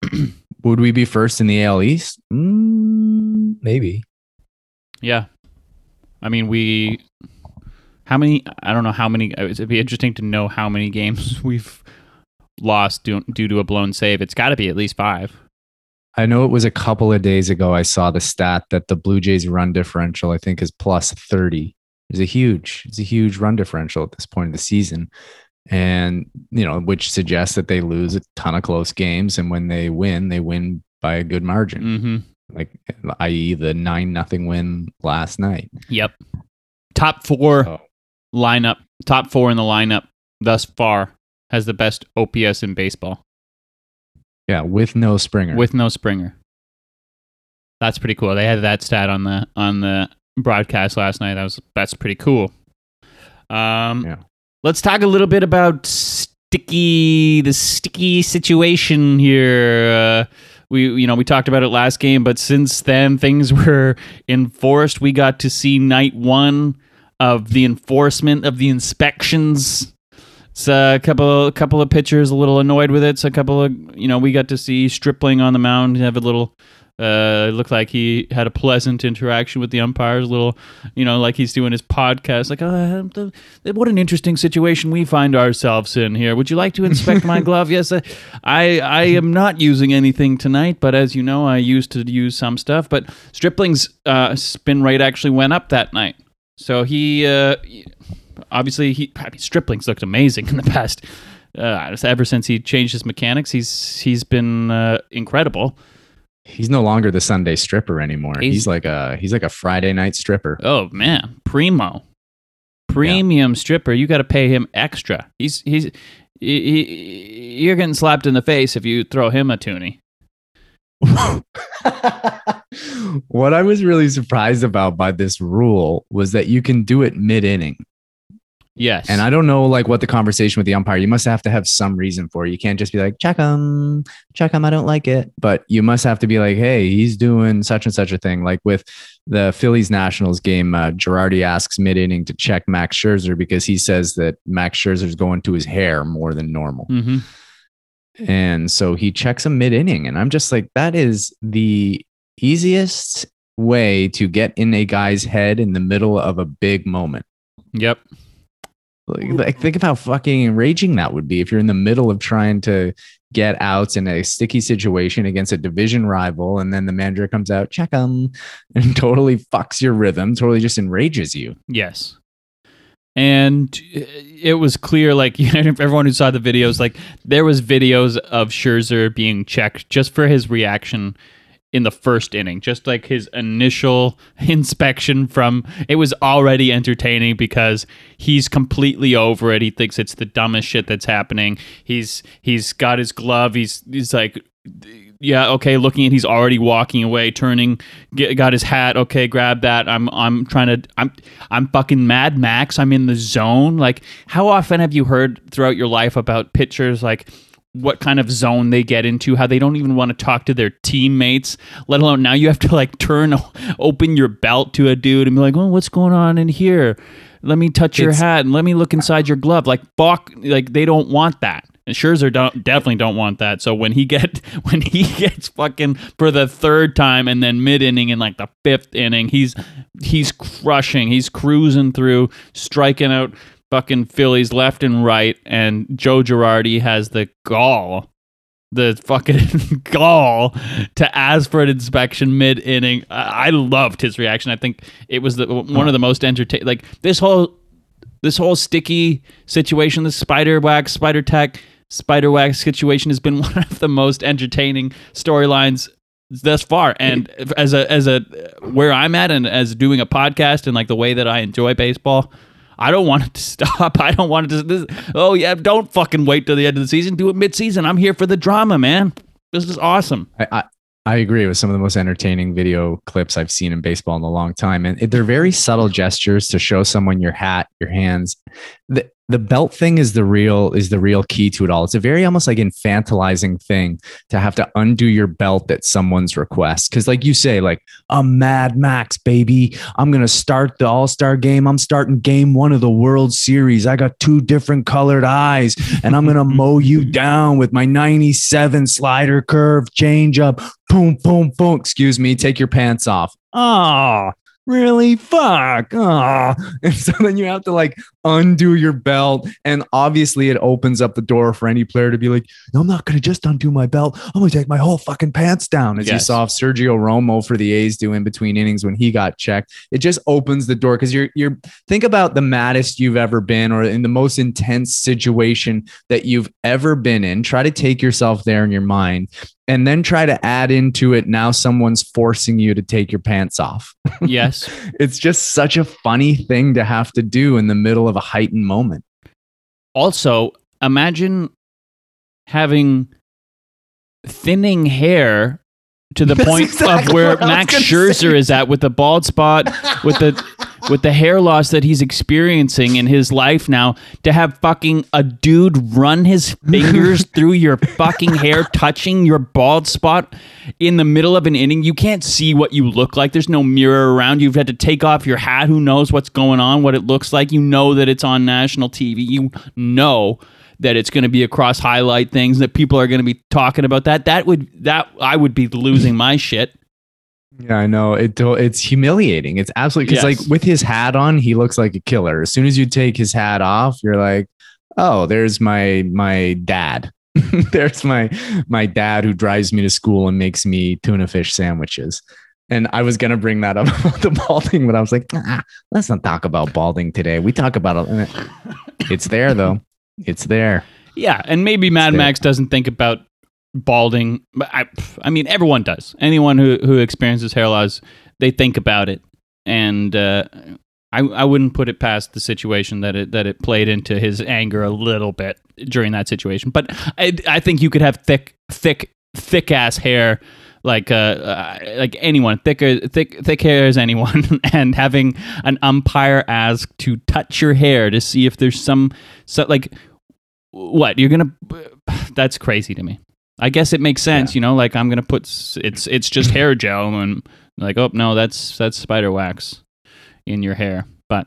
Would we be first in the AL East? Mm, maybe. Yeah. I mean, we. How many? I don't know how many. uh, It'd be interesting to know how many games we've lost due, due to a blown save. It's got to be at least five. I know it was a couple of days ago. I saw the stat that the Blue Jays run differential, I think, is plus 30. It's a huge, it's a huge run differential at this point of the season. And, you know, which suggests that they lose a ton of close games. And when they win, they win by a good margin, Mm-hmm. Like, i.e., the 9 nothing win last night. Yep. Top four Oh. lineup. Top four in the lineup thus far has the best OPS in baseball Yeah, with no Springer. with no Springer. That's pretty cool. They had that stat on the on the broadcast last night. That was that's pretty cool. Um, Yeah. Let's talk a little bit about sticky the sticky situation here. Uh, we you know we talked about it last game, but since then things were enforced. We got to see night one of the enforcement of the inspections. So a couple couple of pitchers a little annoyed with it. So a couple of you know we got to see Stripling on the mound have a little. Uh, it looked like he had a pleasant interaction with the umpires. A little, you know, like he's doing his podcast. Like, oh, the- what an interesting situation we find ourselves in here. Would you like to inspect my glove? Yes, I, I, I am not using anything tonight, but as you know, I used to use some stuff. But Stripling's uh, spin rate actually went up that night. So he, uh, obviously, he I mean, Stripling's looked amazing in the past. Uh, ever since he changed his mechanics, he's he's been uh, incredible. He's no longer the Sunday stripper anymore. He's- He's, like a he's like a Friday night stripper. Oh man, primo, premium stripper. You got to pay him extra. He's he's he, he, you're getting slapped in the face if you throw him a toonie. what I was really surprised about by this rule was that you can do it mid inning. Yes, And I don't know like what the conversation with the umpire, you must have to have some reason for it. You can't just be like, check him, check him, I don't like it. But you must have to be like, hey, he's doing such and such a thing. Like with the Phillies Nationals game, uh, Girardi asks mid inning to check Max Scherzer because he says that Max Scherzer's going to his hair more than normal. hmm And so he checks him mid inning. And I'm just like, that is the easiest way to get in a guy's head in the middle of a big moment. Yep. Like, like, think of how fucking enraging that would be if you're in the middle of trying to get outs in a sticky situation against a division rival, and then the manager comes out, check him, and totally fucks your rhythm, totally just enrages you. Yes. And uh, it was clear, like you know, everyone who saw the videos, like there was videos of Scherzer being checked just for his reaction in the first inning, just like his initial inspection from it was already entertaining because he's completely over it. He thinks it's the dumbest shit that's happening. He's he's got his glove. He's he's like yeah, okay, looking at he's already walking away, turning, get, got his hat, okay, grab that. I'm I'm trying to I'm I'm fucking Mad Max. I'm in the zone. Like how often have you heard throughout your life about pitchers like what kind of zone they get into, how they don't even want to talk to their teammates, let alone now you have to like turn open your belt to a dude and be like, "Oh, what's going on in here? Let me touch your It's- hat and let me look inside your glove." Like Bach, like they don't want that. And Scherzer don't, definitely don't want that. So when he get when he gets fucking for the third time and then mid inning in like the fifth inning, he's he's crushing, he's cruising through, striking out fucking Phillies left and right, and Joe Girardi has the gall, the fucking gall to ask for an inspection mid inning. I, I loved his reaction. I think it was the one of the most entertaining. Like this whole This whole sticky situation, the spider wax, spider tack, spider wax situation has been one of the most entertaining storylines thus far. And as a as a where I'm at and as doing a podcast and like the way that I enjoy baseball, I don't want it to stop. I don't want it to. This, oh yeah, don't fucking wait till the end of the season. Do it mid season. I'm here for the drama, man. This is awesome. I, I, I agree with some of the most entertaining video clips I've seen in baseball in a long time. And they're very subtle gestures to show someone your hat, your hands. The belt thing is the real is the real key to it all. It's a very almost like infantilizing thing to have to undo your belt at someone's request. Cause like you say, like I'm Mad Max, baby. I'm gonna start the All-Star game. I'm starting game one of the World Series. I got two different colored eyes, and I'm gonna mow you down with my 97 slider curve changeup. Boom, boom, boom. Excuse me, take your pants off. Oh, really? Fuck. Oh. and so then you have to like undo your belt and obviously it opens up the door for any player to be like no i'm not going to just undo my belt. I'm going to take my whole fucking pants down as yes. you saw sergio romo for the a's do in between innings when he got checked. It just opens the door because you're you're think about the maddest you've ever been or in the most intense situation that you've ever been in. Try to take yourself there in your mind and then try to add into it now someone's forcing you to take your pants off. Yes. it's just such a funny thing to have to do in the middle of a heightened moment. Also, imagine having thinning hair to the point exactly of where Max Scherzer say. is at with the bald spot, with the with the hair loss that he's experiencing in his life now, to have fucking a dude run his fingers through your fucking hair, touching your bald spot in the middle of an inning. You can't see what you look like. There's no mirror around. You've had to take off your hat. Who knows what's going on, what it looks like? You know that it's on national TV. You know that it's going to be across highlight things that people are going to be talking about that that would that I would be losing my shit. Yeah, I know. It it's humiliating. It's absolutely because yes. like with his hat on, he looks like a killer. As soon as you take his hat off, you're like, oh, there's my my dad. there's my my dad who drives me to school and makes me tuna fish sandwiches. And I was gonna bring that up about the balding, but I was like, ah, let's not talk about balding today. We talk about it. It's there though. It's there. Yeah, and maybe Mad Max doesn't think about balding. But I, I mean, everyone does. Anyone who who experiences hair loss, they think about it, and uh, I I wouldn't put it past the situation that it that it played into his anger a little bit during that situation. But I I think you could have thick thick thick ass hair like uh, uh, like anyone thicker thick thick hair as anyone and having an umpire ask to touch your hair to see if there's some so like what you're gonna that's crazy to me i guess it makes sense yeah. you know like i'm gonna put it's it's just hair gel and like oh no that's that's spider wax in your hair but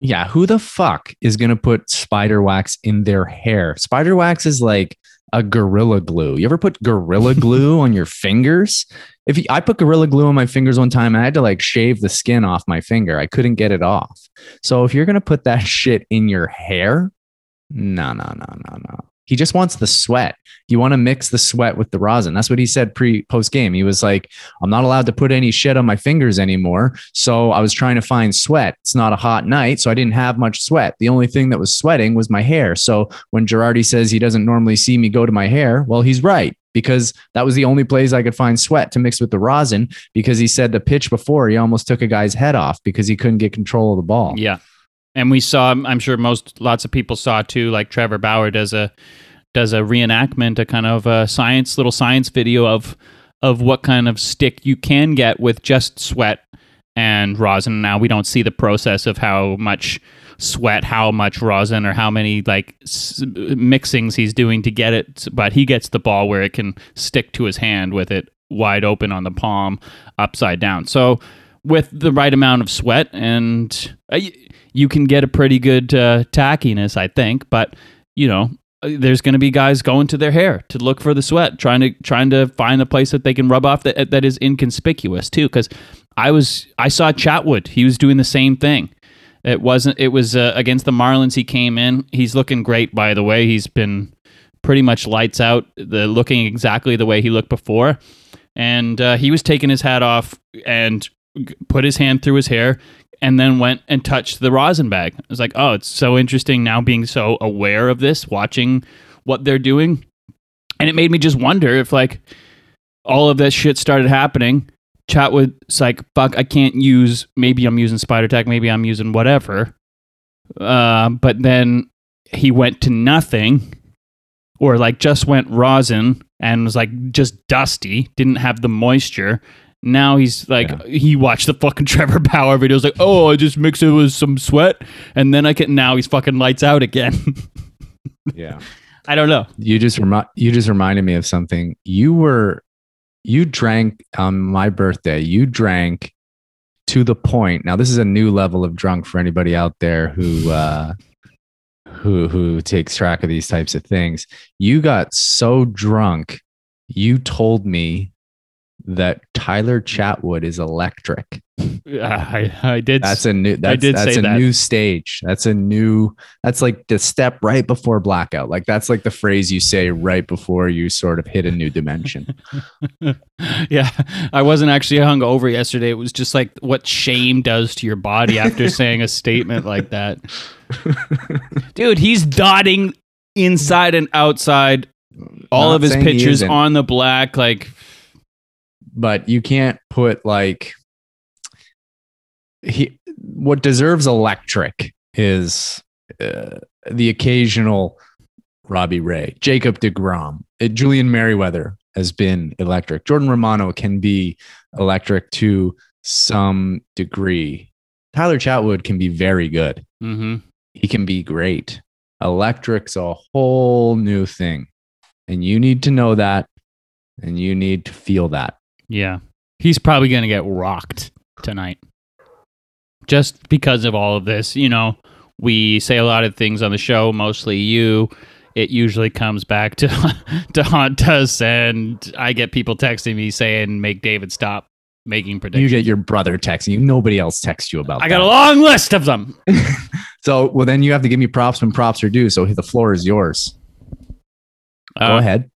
yeah who the fuck is gonna put spider wax in their hair spider wax is like a gorilla glue. You ever put gorilla glue on your fingers? If you, I put gorilla glue on my fingers one time, I had to like shave the skin off my finger. I couldn't get it off. So if you're gonna put that shit in your hair, no, no, no, no, no. He just wants the sweat. You want to mix the sweat with the rosin. That's what he said pre post game. He was like, I'm not allowed to put any shit on my fingers anymore. So I was trying to find sweat. It's not a hot night. So I didn't have much sweat. The only thing that was sweating was my hair. So when Girardi says he doesn't normally see me go to my hair, well, he's right because that was the only place I could find sweat to mix with the rosin because he said the pitch before he almost took a guy's head off because he couldn't get control of the ball. Yeah. And we saw, I'm sure most lots of people saw too. Like Trevor Bauer does a does a reenactment, a kind of a science little science video of of what kind of stick you can get with just sweat and rosin. Now we don't see the process of how much sweat, how much rosin, or how many like s- mixings he's doing to get it, but he gets the ball where it can stick to his hand with it wide open on the palm, upside down. So with the right amount of sweat and uh, you can get a pretty good uh, tackiness, I think. But you know, there's going to be guys going to their hair to look for the sweat, trying to trying to find a place that they can rub off that that is inconspicuous too. Because I was I saw Chatwood, he was doing the same thing. It wasn't. It was uh, against the Marlins. He came in. He's looking great, by the way. He's been pretty much lights out. The looking exactly the way he looked before, and uh, he was taking his hat off and put his hand through his hair and then went and touched the rosin bag. I was like, oh, it's so interesting now being so aware of this, watching what they're doing. And it made me just wonder if like all of this shit started happening. Chatwood's like, fuck, I can't use maybe I'm using Spider Tack, maybe I'm using whatever. Uh, but then he went to nothing or like just went rosin and was like just dusty, didn't have the moisture. Now he's like Yeah. he watched the fucking Trevor Bauer videos like, "Oh, I just mix it with some sweat and then I can now he's fucking lights out again." Yeah. I don't know. You just remi- you just reminded me of something. You were you drank on my birthday. You drank to the point. Now this is a new level of drunk for anybody out there who uh who who takes track of these types of things. You got so drunk, you told me that Tyler Chatwood is electric. I, I did That's a new that's, did that's say a that. new stage. That's a new that's like the step right before blackout. Like that's like the phrase you say right before you sort of hit a new dimension. yeah, I wasn't actually hungover yesterday. It was just like what shame does to your body after saying a statement like that. Dude, he's dotting inside and outside all Not of his pictures on the black. Like, but you can't put like he what deserves electric is uh, the occasional Robbie Ray, Jacob DeGrom, uh, Julian Merryweather has been electric. Jordan Romano can be electric to some degree. Tyler Chatwood can be very good. hmm He can be great. Electric's a whole new thing. And you need to know that and you need to feel that. Yeah, he's probably gonna get rocked tonight, just because of all of this. You know, we say a lot of things on the show, mostly you. It usually comes back to to haunt us, and I get people texting me saying, "Make David stop making predictions. You get your brother texting you. Nobody else texts you about I got that. a long list of them. So, well, then you have to give me props when props are due. So the floor is yours. Go Uh, ahead.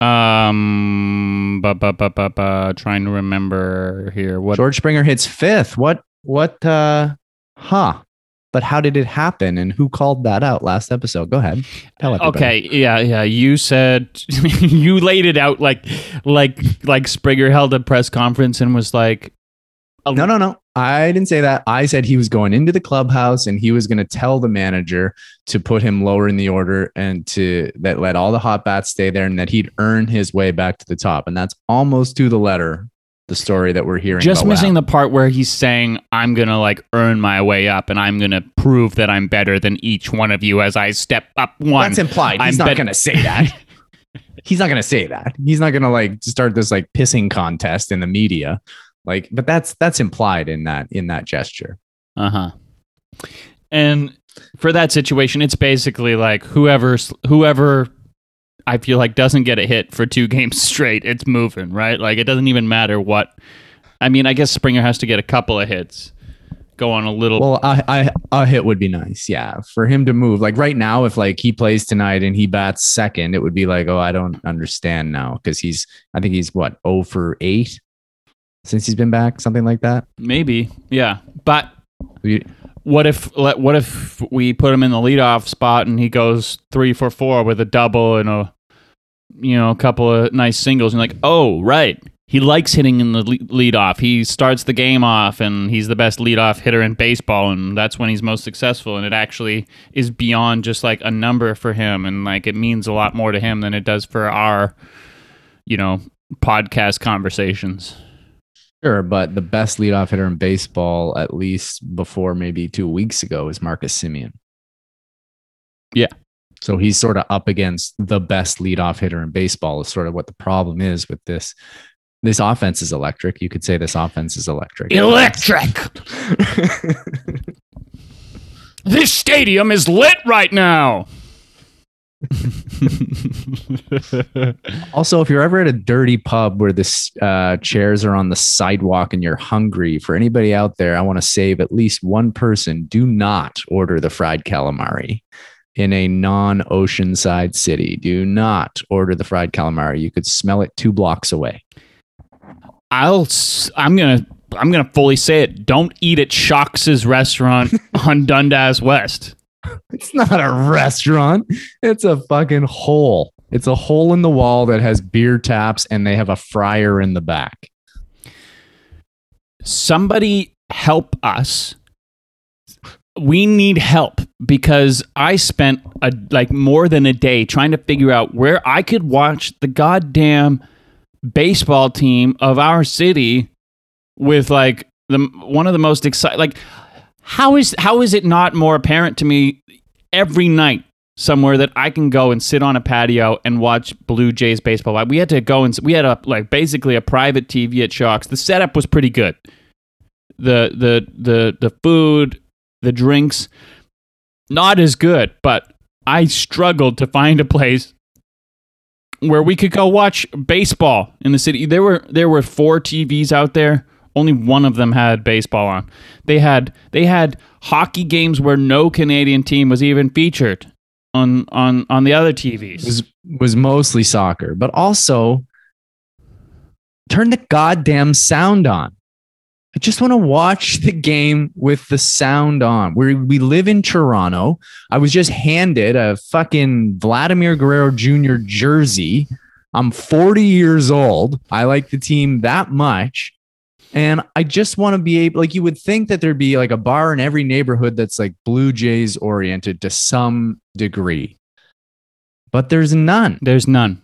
Um, bu- bu- bu- bu- bu- trying to remember here. What? George Springer hits fifth. What, what, uh, huh? But how did it happen and who called that out last episode? Go ahead. Tell everybody. Okay, yeah, yeah. You said you laid it out like, like, like Springer held a press conference and was like, No, no, no. I didn't say that. I said he was going into the clubhouse and he was going to tell the manager to put him lower in the order and to that let all the hot bats stay there and that he'd earn his way back to the top. And that's almost to the letter the story that we're hearing. just missing the part where he's saying, "I'm gonna like earn my way up, and I'm gonna prove that I'm better than each one of you as I step up one." That's implied. He's I'm not bet- going to say that. He's not going to say that. He's not going to like start this like pissing contest in the media. Like, but that's that's implied in that in that gesture. Uh huh. And for that situation, it's basically like whoever whoever I feel like doesn't get a hit for two games straight, it's moving right. Like it doesn't even matter what. I mean, I guess Springer has to get a couple of hits, go on a little. Well, I, I a hit would be nice. Yeah, for him to move. Like right now, if like he plays tonight and he bats second, it would be like, oh, I don't understand now because he's. I think he's what oh for eight since he's been back, something like that. maybe, yeah. But what if let- what if we put him in the leadoff spot and he goes three for four with a double and a you know a couple of nice singles? And like oh right. He likes hitting in the le- leadoff. He starts the game off and he's the best leadoff hitter in baseball and that's when he's most successful. And it actually is beyond just like a number for him. And like it means a lot more to him than it does for our you know podcast conversations Sure, but the best leadoff hitter in baseball, at least before maybe two weeks ago, is Marcus Semien. Yeah. So he's sort of up against the best leadoff hitter in baseball. Is sort of what the problem is with this. This offense is electric. You could say this offense is electric. electric this stadium is lit right now also, if you're ever at a dirty pub where the uh, chairs are on the sidewalk and you're hungry, for anybody out there, I want to save at least one person. Do not order the fried calamari in a non-oceanside city. Do not order the fried calamari. You could smell it two blocks away. I'll. I'm gonna I'm gonna fully say it. Don't eat at Shox's restaurant on Dundas West. It's not a restaurant. It's a fucking hole. It's a hole in the wall that has beer taps and they have a fryer in the back. Somebody help us. We need help because I spent a, like more than a day trying to figure out where I could watch the goddamn baseball team of our city with like the one of the most exciting like how is how is it not more apparent to me every night somewhere that I can go and sit on a patio and watch Blue Jays baseball. We had to go and we had a like basically a private TV at Shocks. The setup was pretty good. The the the the food, the drinks, not as good, but I struggled to find a place where we could go watch baseball in the city. There were there were four TVs out there. Only one of them had baseball on. They had they had hockey games where no Canadian team was even featured on on on the other TVs. was was mostly soccer, but also turn the goddamn sound on. I just want to watch the game with the sound on. We we live in Toronto. I was just handed a fucking Vladimir Guerrero Jr. jersey. I'm 40 years old. I like the team that much. And I just want to be able, like, you would think that there'd be like a bar in every neighborhood that's like Blue Jays oriented to some degree, but there's none. There's none.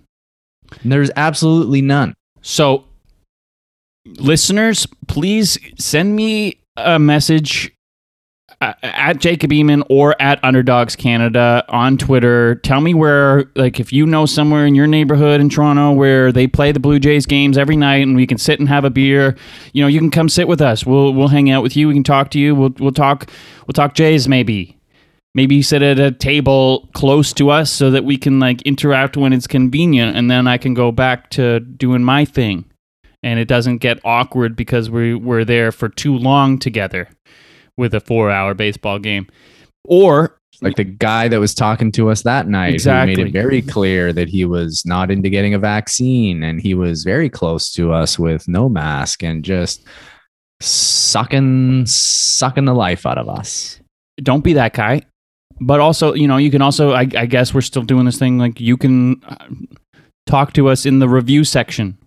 There's absolutely none. So, listeners, please send me a message uh, at Jacob Eamon or at Underdogs Canada on Twitter. Tell me where, like, if you know somewhere in your neighborhood in Toronto where they play the Blue Jays games every night, and we can sit and have a beer. You know, you can come sit with us. We'll we'll hang out with you. We can talk to you. We'll we'll talk we'll talk Jays maybe. Maybe sit at a table close to us so that we can like interact when it's convenient, and then I can go back to doing my thing, and it doesn't get awkward because we we're there for too long together with a four-hour baseball game, or Like the guy that was talking to us that night, who made it very clear that he was not into getting a vaccine, and he was very close to us with no mask and just sucking sucking the life out of us. don't be that guy. But also, you know, you can also, I, I guess we're still doing this thing. Like you can uh, talk to us in the review section.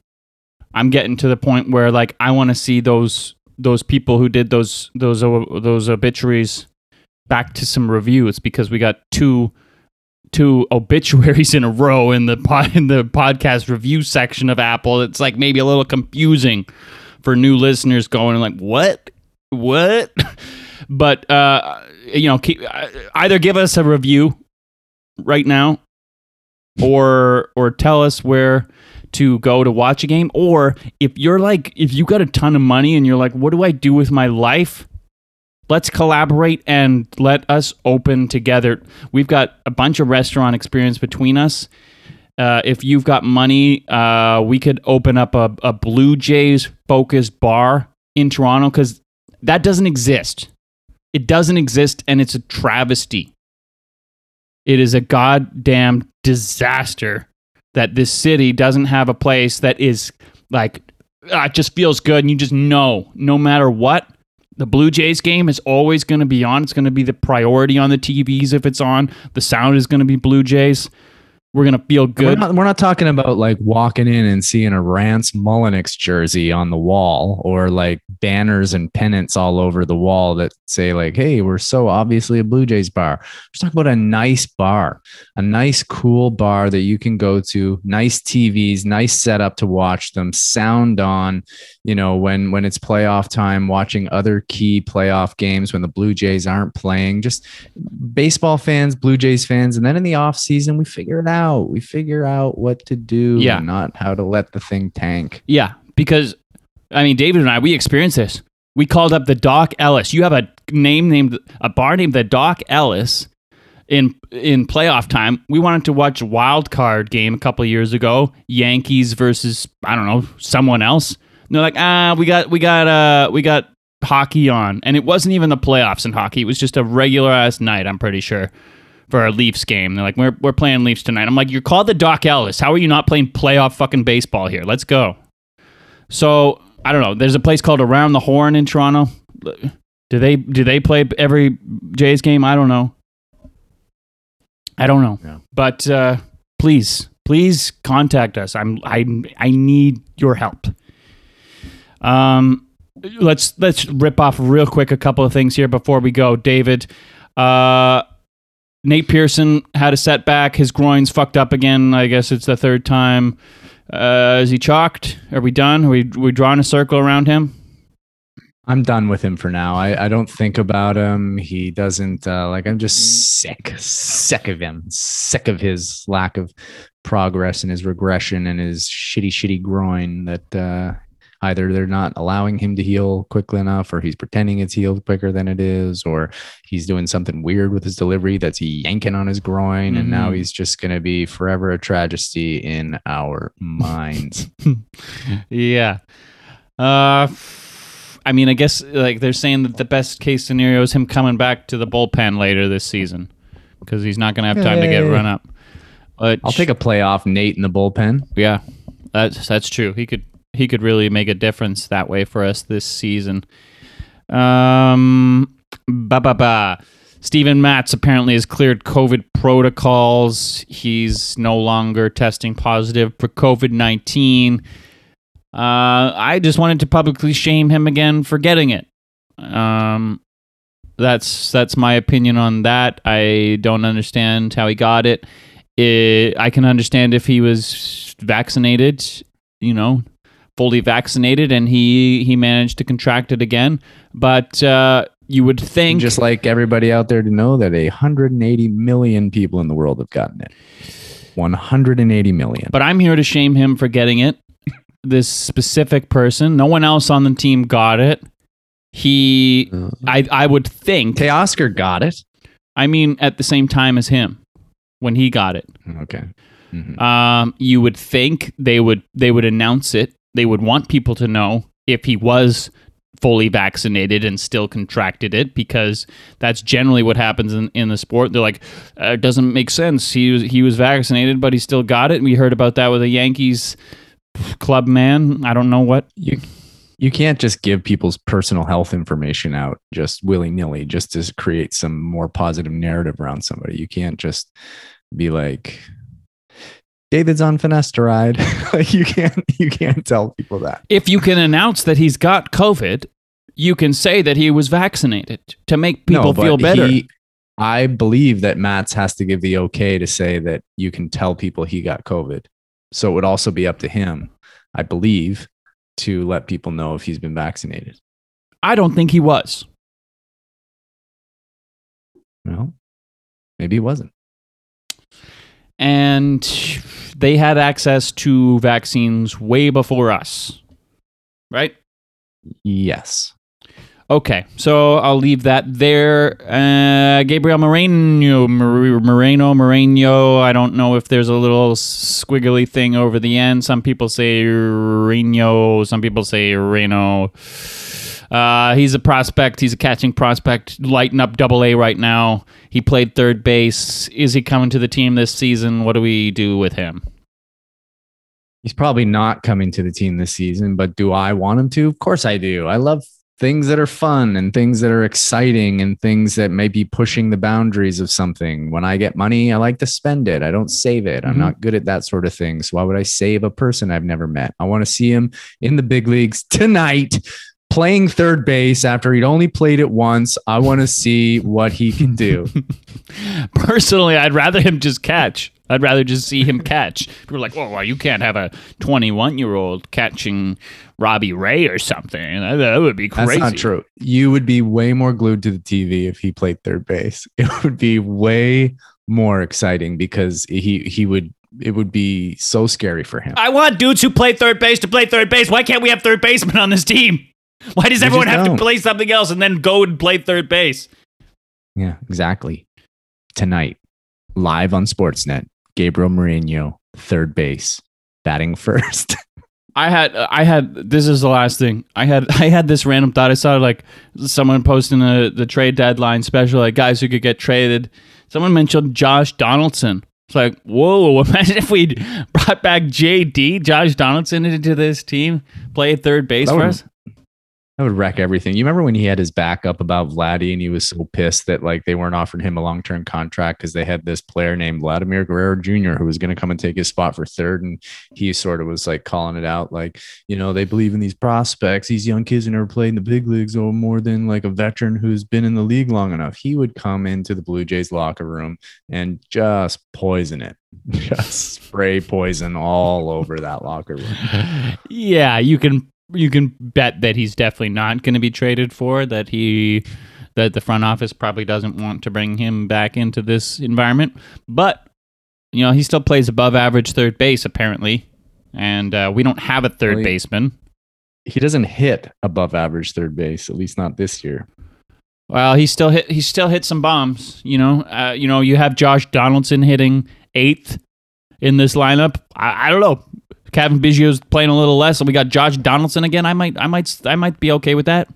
I'm getting to the point where like I want to see those those people who did those those o- those obituaries back to some reviews because we got two two obituaries in a row in the in the podcast review section of Apple. It's like maybe a little confusing for new listeners going like what what but uh you know keep, uh, either give us a review right now or or tell us where to go to watch a game or if you're like if you got a ton of money and you're like what do I do with my life? Let's collaborate and let us open together. We've got a bunch of restaurant experience between us. Uh, if you've got money uh, we could open up a, a blue jays focused bar in toronto because that doesn't exist. It doesn't exist and it's a travesty. It is a goddamn disaster that this city doesn't have a place that is like ah, it just feels good and you just know no matter what the Blue Jays game is always going to be on. It's going to be the priority on the TVs if it's on. The sound is going to be Blue Jays. We're going to feel We're good. not, we're not talking about like walking in and seeing a Rance Mulliniks jersey on the wall or like banners and pennants all over the wall that say like, "Hey, we're so obviously a Blue Jays bar." We're talking about a nice bar, a nice, cool bar that you can go to, nice TVs, nice setup to watch them, sound on. You know, when when it's playoff time, watching other key playoff games when the Blue Jays aren't playing. Just baseball fans, Blue Jays fans, and then in the off season, we figure it out. We figure out what to do, Yeah. not how to let the thing tank. Yeah, because I mean, David and I, we experienced this. We called up the Dock Ellis. You have a name named a bar named the Dock Ellis in in playoff time. We wanted to watch a wild card game a couple of years ago, Yankees versus I don't know someone else. And they're like, ah, we got we got uh we got hockey on, and it wasn't even the playoffs in hockey. It was just a regular ass night. I'm pretty sure for our Leafs game. They're like, we're we're playing Leafs tonight. I'm like, you're called the Dock Ellis. How are you not playing playoff fucking baseball here? Let's go. So I don't know. There's a place called Around the Horn in Toronto. Do they do they play every Jays game? I don't know. I don't know. Yeah. But uh, please, please contact us. I'm I I need your help. Um, let's let's rip off real quick a couple of things here before we go. David, uh, Nate Pearson had a setback. His groin's fucked up again. I guess it's the third time. Uh, is he chalked? Are we done? Are we we drawing a circle around him? I'm done with him for now. I, I don't think about him. He doesn't uh, like. I'm just sick, sick of him. Sick of his lack of progress and his regression and his shitty, shitty groin. That uh, either they're not allowing him to heal quickly enough, or he's pretending it's healed quicker than it is, or he's doing something weird with his delivery that's yanking on his groin, and now Mhm. he's just going to be forever a tragedy in our minds. yeah. Uh, I mean, I guess like they're saying that the best case scenario is him coming back to the bullpen later this season because he's not going to have time to get run up. But I'll take a playoff Nate in the bullpen. yeah, that's that's true. He could he could really make a difference that way for us this season. Um, ba ba ba. Steven Matz apparently has cleared COVID protocols. He's no longer testing positive for COVID nineteen. Uh, I just wanted to publicly shame him again for getting it. Um, that's that's my opinion on that. I don't understand how he got it. it. I can understand if he was vaccinated, you know, fully vaccinated, and he he managed to contract it again. But uh, you would think just like everybody out there to know that 180 million people in the world have gotten it. 180 million. But I'm here to shame him for getting it. This specific person, no one else on the team got it. He, I, I would think. Okay, Oscar got it. I mean, at the same time as him, when he got it, Okay. Mhm. um, you would think they would they would announce it. They would want people to know if he was fully vaccinated and still contracted it because that's generally what happens in, in the sport. They're like, uh, it doesn't make sense. He was he was vaccinated, but he still got it. We heard about that with a Yankees club man. I don't know what. You you can't just give people's personal health information out just willy nilly just to create some more positive narrative around somebody. You can't just be like, David's on finasteride. like you can't you can't tell people that. If you can announce that he's got COVID, you can say that he was vaccinated to make people No, feel better. he- I believe that Matz has to give the okay to say that you can tell people he got COVID. So it would also be up to him, I believe, to let people know if he's been vaccinated. I don't think he was. Well, maybe he wasn't. and they had access to vaccines way before us. Right? Yes. Okay, so I'll leave that there. Uh, Gabriel Moreno, Moreno, Moreno. I don't know if there's a little squiggly thing over the end. Some people say Reno, some people say Reno. Uh, he's a prospect. He's a catching prospect, lighting up Double A right now. He played third base. Is he coming to the team this season? What do we do with him? He's probably not coming to the team this season, but do I want him to? Of course I do. I love things that are fun and things that are exciting and things that may be pushing the boundaries of something. When I get money, I like to spend it. I don't save it. I'm Mhm. not good at that sort of thing. So why would I save a person I've never met? I want to see him in the big leagues tonight playing third base after he'd only played it once. I want to see what he can do. Personally, I'd rather him just catch. I'd rather just see him catch. People are like, "Oh, well, you can't have a 21 year old catching Robbie Ray or something. That, that would be crazy. That's not true. You would be way more glued to the TV if he played third base. It would be way more exciting because he he would it would be so scary for him. I want dudes who play third base to play third base. Why can't we have third basemen on this team? Why does We everyone have don't. to play something else and then go and play third base? Yeah, exactly. Tonight, live on Sportsnet, Gabriel Moreno, third base, batting first. I had I had this is the last thing. I had I had this random thought. I saw like someone posting the the trade deadline special, like guys who could get traded. Someone mentioned Josh Donaldson. It's like, whoa, imagine if we brought back JD, Josh Donaldson, into this team, play third base That for would- us. That would wreck everything. You remember when he had his back up about Vladdy and he was so pissed that like they weren't offering him a long term contract because they had this player named Vladimir Guerrero Jr. who was going to come and take his spot for third. And he sort of was like calling it out like, you know, they believe in these prospects, these young kids who never played in the big leagues or more than like a veteran who's been in the league long enough. He would come into the Blue Jays locker room and just poison it, just spray poison all over that locker room. yeah, you can you can bet that he's definitely not going to be traded for that he that the front office probably doesn't want to bring him back into this environment. But you know, he still plays above average third base apparently, and uh, we don't have a third Well, he- baseman. He doesn't hit above average third base, at least not this year. Well, he still hit he still hit some bombs. You know, uh, you know, you have Josh Donaldson hitting eighth in this lineup. I, I don't know. Cavan Biggio's playing a little less, and we got Josh Donaldson again. I might, I might, I might be okay with that.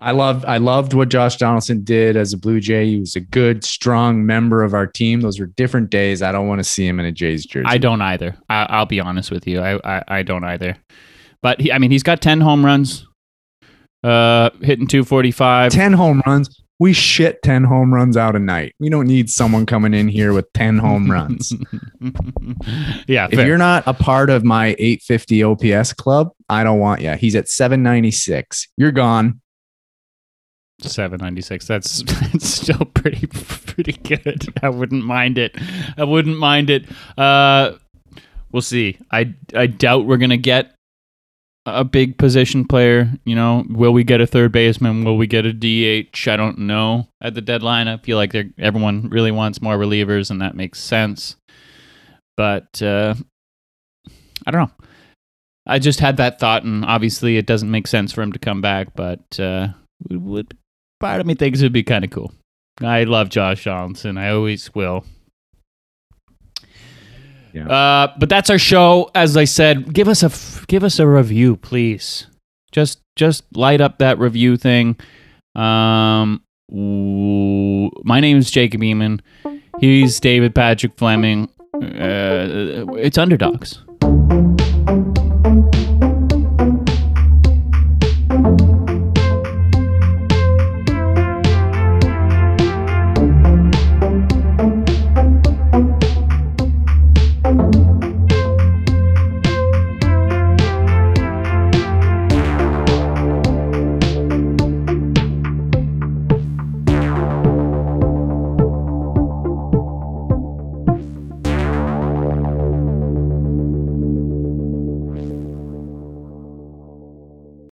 I loved I loved what Josh Donaldson did as a Blue Jay. He was a good, strong member of our team. Those were different days. I don't want to see him in a Jays jersey. I don't either. I, I'll be honest with you. I, I, I don't either. But he, I mean, he's got ten home runs, uh, hitting two forty five. ten home runs. We shit ten home runs out a night. We don't need someone coming in here with ten home runs. yeah, if fair. you're not a part of my 850 OPS club, I don't want you. He's at 796. You're gone. Seven ninety six. That's, that's still pretty pretty good. I wouldn't mind it. I wouldn't mind it. Uh, we'll see. I I doubt we're gonna get a big position player. You know, will we get a third baseman? Will we get a DH? I don't know. At the deadline, I feel like everyone really wants more relievers, and that makes sense. But uh, I don't know. I just had that thought, and obviously, it doesn't make sense for him to come back. But uh, would, would part of me thinks it'd be kind of cool. I love Josh Donaldson. I always will. Yeah. Uh, but that's our show. As I said, give us a f- give us a review, please. Just just light up that review thing. Um, my name is Jacob Eamon. He's David Patrick Fleming. Uh, it's underdogs.